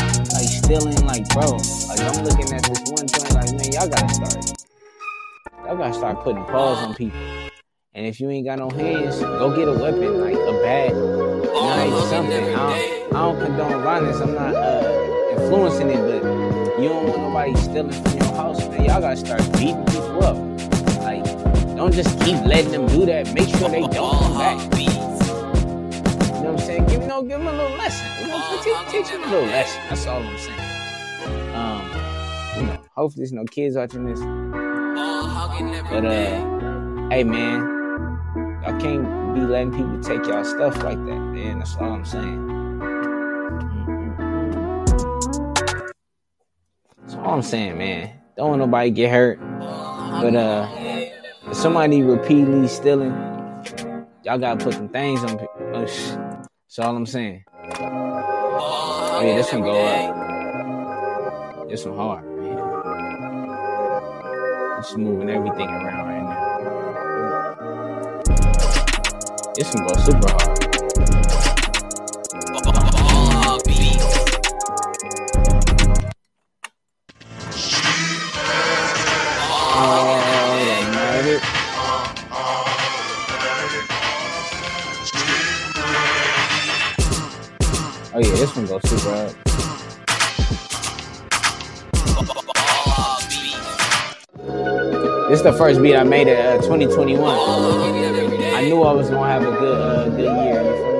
like stealing, like bro, like I'm looking at this one joint, like man, y'all gotta start, y'all gotta start putting paws on people. And if you ain't got no hands, go get a weapon, like a bat, knife, something. I don't, I don't condone violence. I'm not uh, influencing it, but you don't want nobody stealing from your house, man. Y'all gotta start beating people up. Like, don't just keep letting them do that. Make sure they don't come back. You know, give them a little lesson. You know, teach, teach them a little lesson. That's all I'm saying. Um, you know, hopefully there's no kids watching this. Ball hogging every But uh, hey man, y'all can't be letting people take y'all stuff like that, man. That's all I'm saying. That's all I'm saying, man. Don't want nobody get hurt. But uh, if somebody repeatedly stealing, y'all gotta put some things on. sh- That's all I'm saying. Oh yeah, this one go up. This one hard, man. Just moving everything around right now. This one go super hard. Hard. Ball hog beats. This is the first beat I made at uh, 2021. Ball hogging every day. I knew I was gonna have a good, uh, good year.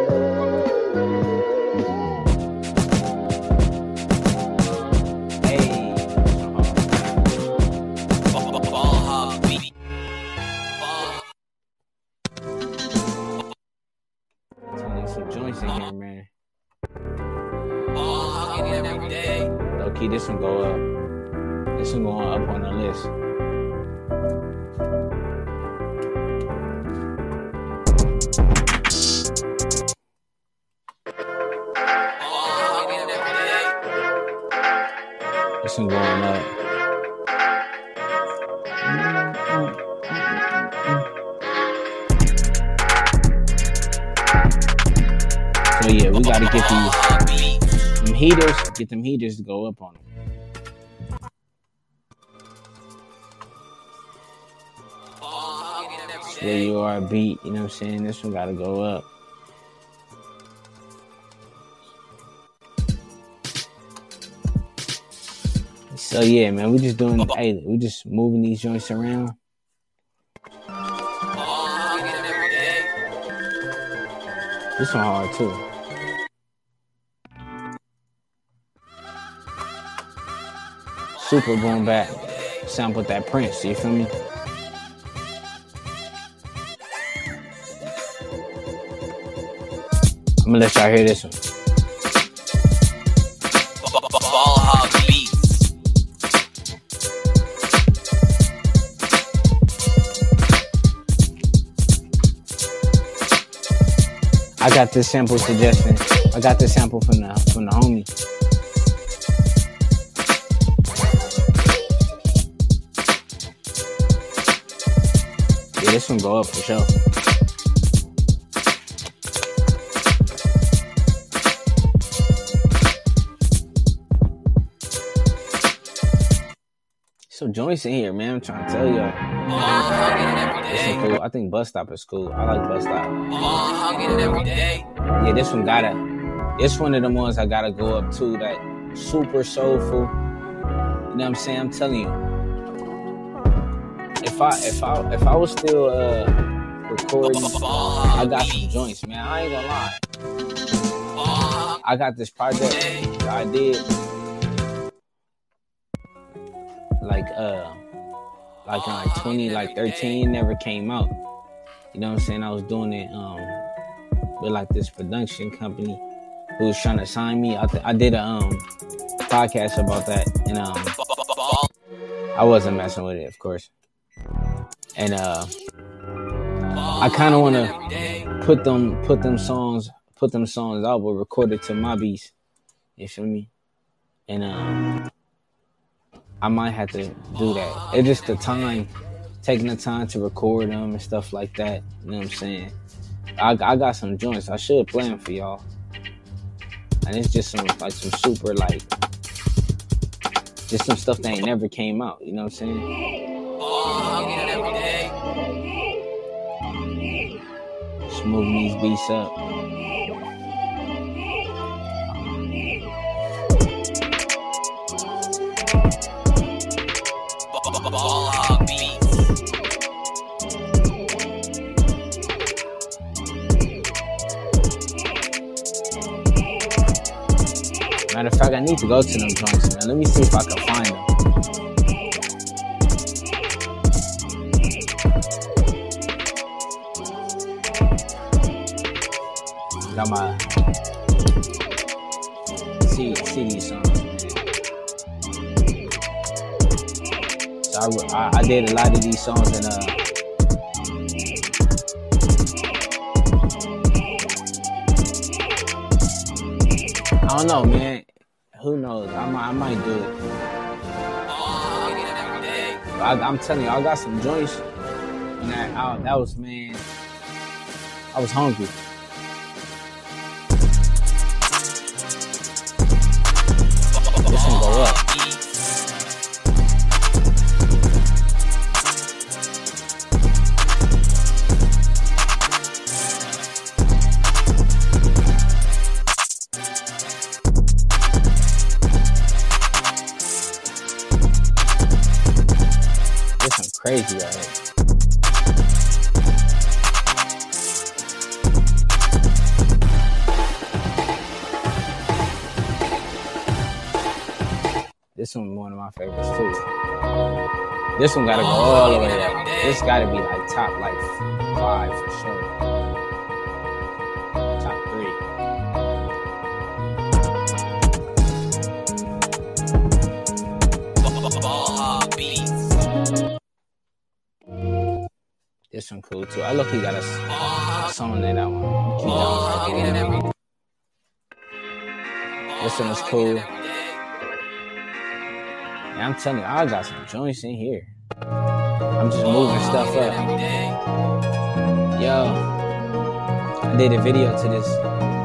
Heaters, get them heaters to go up on them. Where you are beat, you know what I'm saying? This one gotta go up. So yeah, man, we just doing hey, we just moving these joints around. This one hard too. Super boom back. Sample that Prince, you feel me? I'm gonna let y'all hear this one. I got this sample suggestion. I got this sample from the from the homie. This one go up for sure. So joints in here, man. I'm trying to tell y'all. Cool. I think bus stop is cool. I like bus stop. Yeah, this one gotta. This one of the ones I gotta go up to. That super soulful. You know what I'm saying? I'm telling you. If I if I if I was still uh recording, I got some joints, man. I ain't gonna lie. I got this project that I did. Like uh like like 20 like 13 never came out. You know what I'm saying? I was doing it um with like this production company who was trying to sign me. I, th- I did a um podcast about that and um I wasn't messing with it, of course. And uh I wanna- hugging every day. put them put them songs put them songs out but record it to my beats. You feel me? And um I might have to do that. It's just the time, taking the time to record them and stuff like that. You know what I'm saying? I, I got some joints. I should play them for y'all. And it's just some like some super like just some stuff that ain't never came out. You know what I'm saying? Day. Just moving these beats up. Ball need to go to them joints, man. Let me see if I can find them. Got my C- CD songs, man. So I, I, I did a lot of these songs and uh. I don't know, man. I might, do it. Day. I, I'm telling you, I got some joints. And that, I, that was, man, I was hungry. one gotta go all the way up. This gotta be like top like five for sure. Top three. This one cool too. I look he got a song in that one. This one is cool. Yeah, I'm telling you, I got some joints in here. I'm just moving stuff up. Yo, I did a video to this.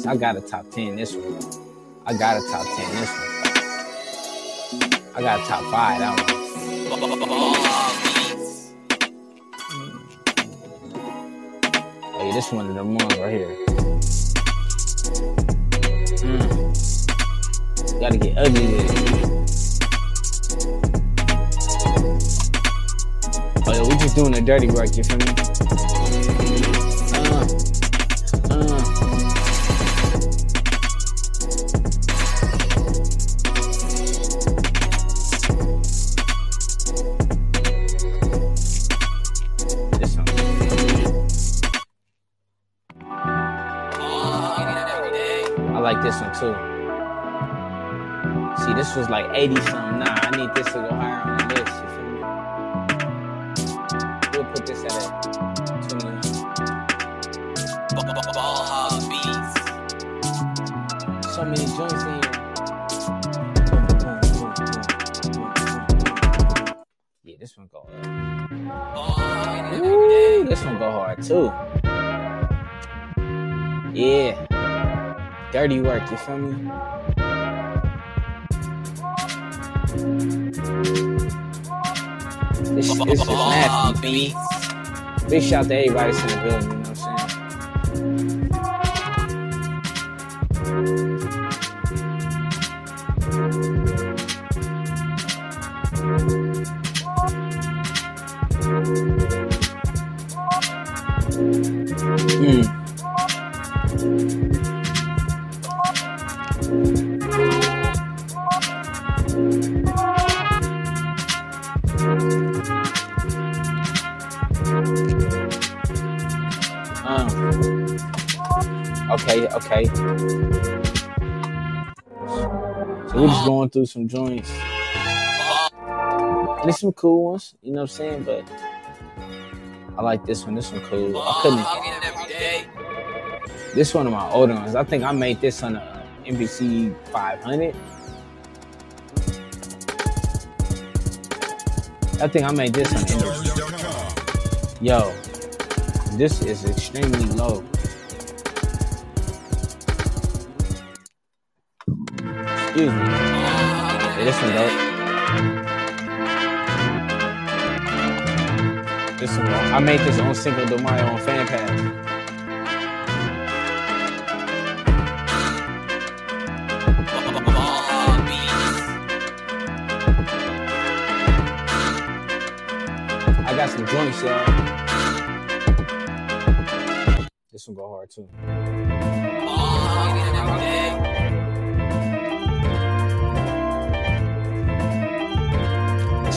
this. I got a top 10 this one. I got a top 10 this one. I got a top 5 that one. Mm. Hey, this one of the ones right here. Mm. Gotta get ugly with it. Oh, yeah, we just doing the dirty work, you feel me? too. See, this was like 80 something. Nah, I need this to go higher on this. You feel me? We'll put this at a 29. Ball hog beats. So many joints in here. Yeah, this one go hard. Ooh, this one go hard too. dirty work, you feel me? This, this is nasty. Big shout out to everybody in the building. some joints. And there's some cool ones, you know what I'm saying? But I like this one. This one cool. I couldn't. This one of my older ones. I think I made this on uh, a MPC 500. I think I made this on MPC. Yo, this is extremely low. Excuse me. This one dope. This one, I made this on Cinco de Mayo on Fan Pass. I got some joints, y'all. This one go hard too.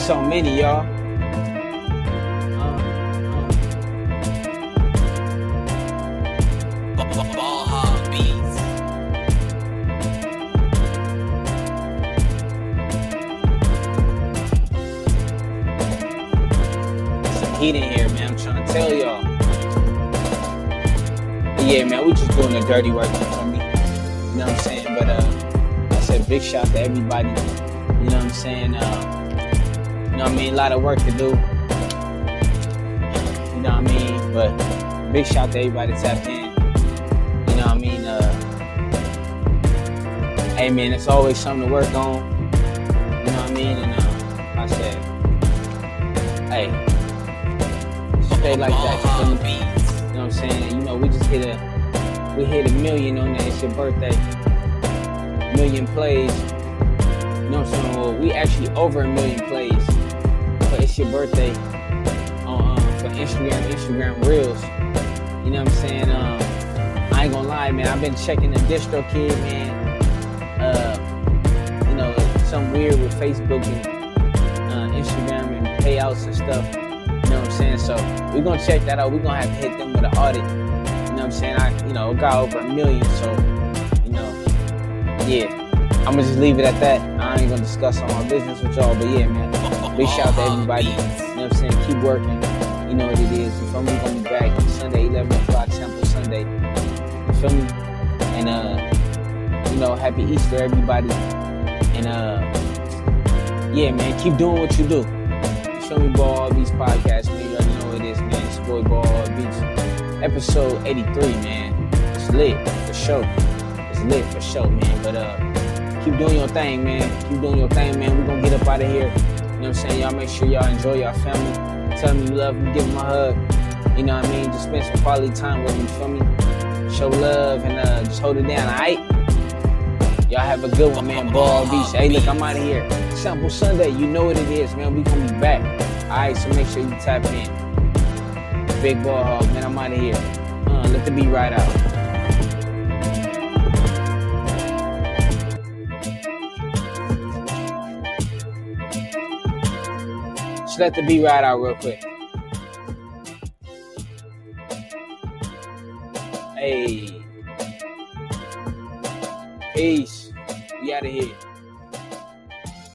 So many, y'all. Heat in here, man. I'm trying to tell y'all. But yeah, man, we just doing the dirty work you feel me. You know what I'm saying? But uh, I said big shout to everybody. You know what I'm saying? Uh, know what I mean? A lot of work to do. You know what I mean? But big shout to everybody tap in. You know what I mean? Uh, hey, man, it's always something to work on. You know what I mean? And uh, I said, hey, stay like that. You. You know what I'm saying? You know, we just hit a we hit a million on that. It's your birthday. Million plays. You know what I'm saying? Well, we actually over a million plays. It's your birthday on um, for Instagram, Instagram Reels. You know what I'm saying? Um, I ain't gonna lie, man. I've been checking the DistroKid, man. Uh, you know, some weird with Facebook and uh, Instagram and payouts and stuff. You know what I'm saying? So we're gonna check that out. We're gonna have to hit them with an audit. You know what I'm saying? I, you know, got over a million, so you know, yeah. I'm gonna just leave it at that. I ain't gonna discuss all my business with y'all, but yeah, man. Big shout out to everybody. You know what I'm saying? Keep working. You know what it is. You feel me? We're gonna be back Sunday, 11 o'clock, Sample Sunday. You feel me? And uh, you know, happy Easter, everybody. And uh, yeah, man, keep doing what you do. You feel me, Ball Hog Beats podcast, man. You already know what it is, man. It's boy Ball Hog Beats. Episode 83, man. It's lit for sure. It's lit for sure, man. But uh, keep doing your thing, man. Keep doing your thing, man. We're gonna get up out of here. Know what I'm saying? Y'all make sure y'all enjoy your family. Tell them you love them, give them a hug. You know what I mean? Just spend some quality time with them, feel me? Show love and uh, just hold it down, alright? Y'all have a good one, man. Ball Beach. Hey, look, I'm out of here. Sample Sunday, you know what it is, man. We gonna be back. Alright, so make sure you tap in. Big ball hog, man. I'm out of here. Uh, let the beat ride out. Just let the beat ride out real quick. Hey. Peace.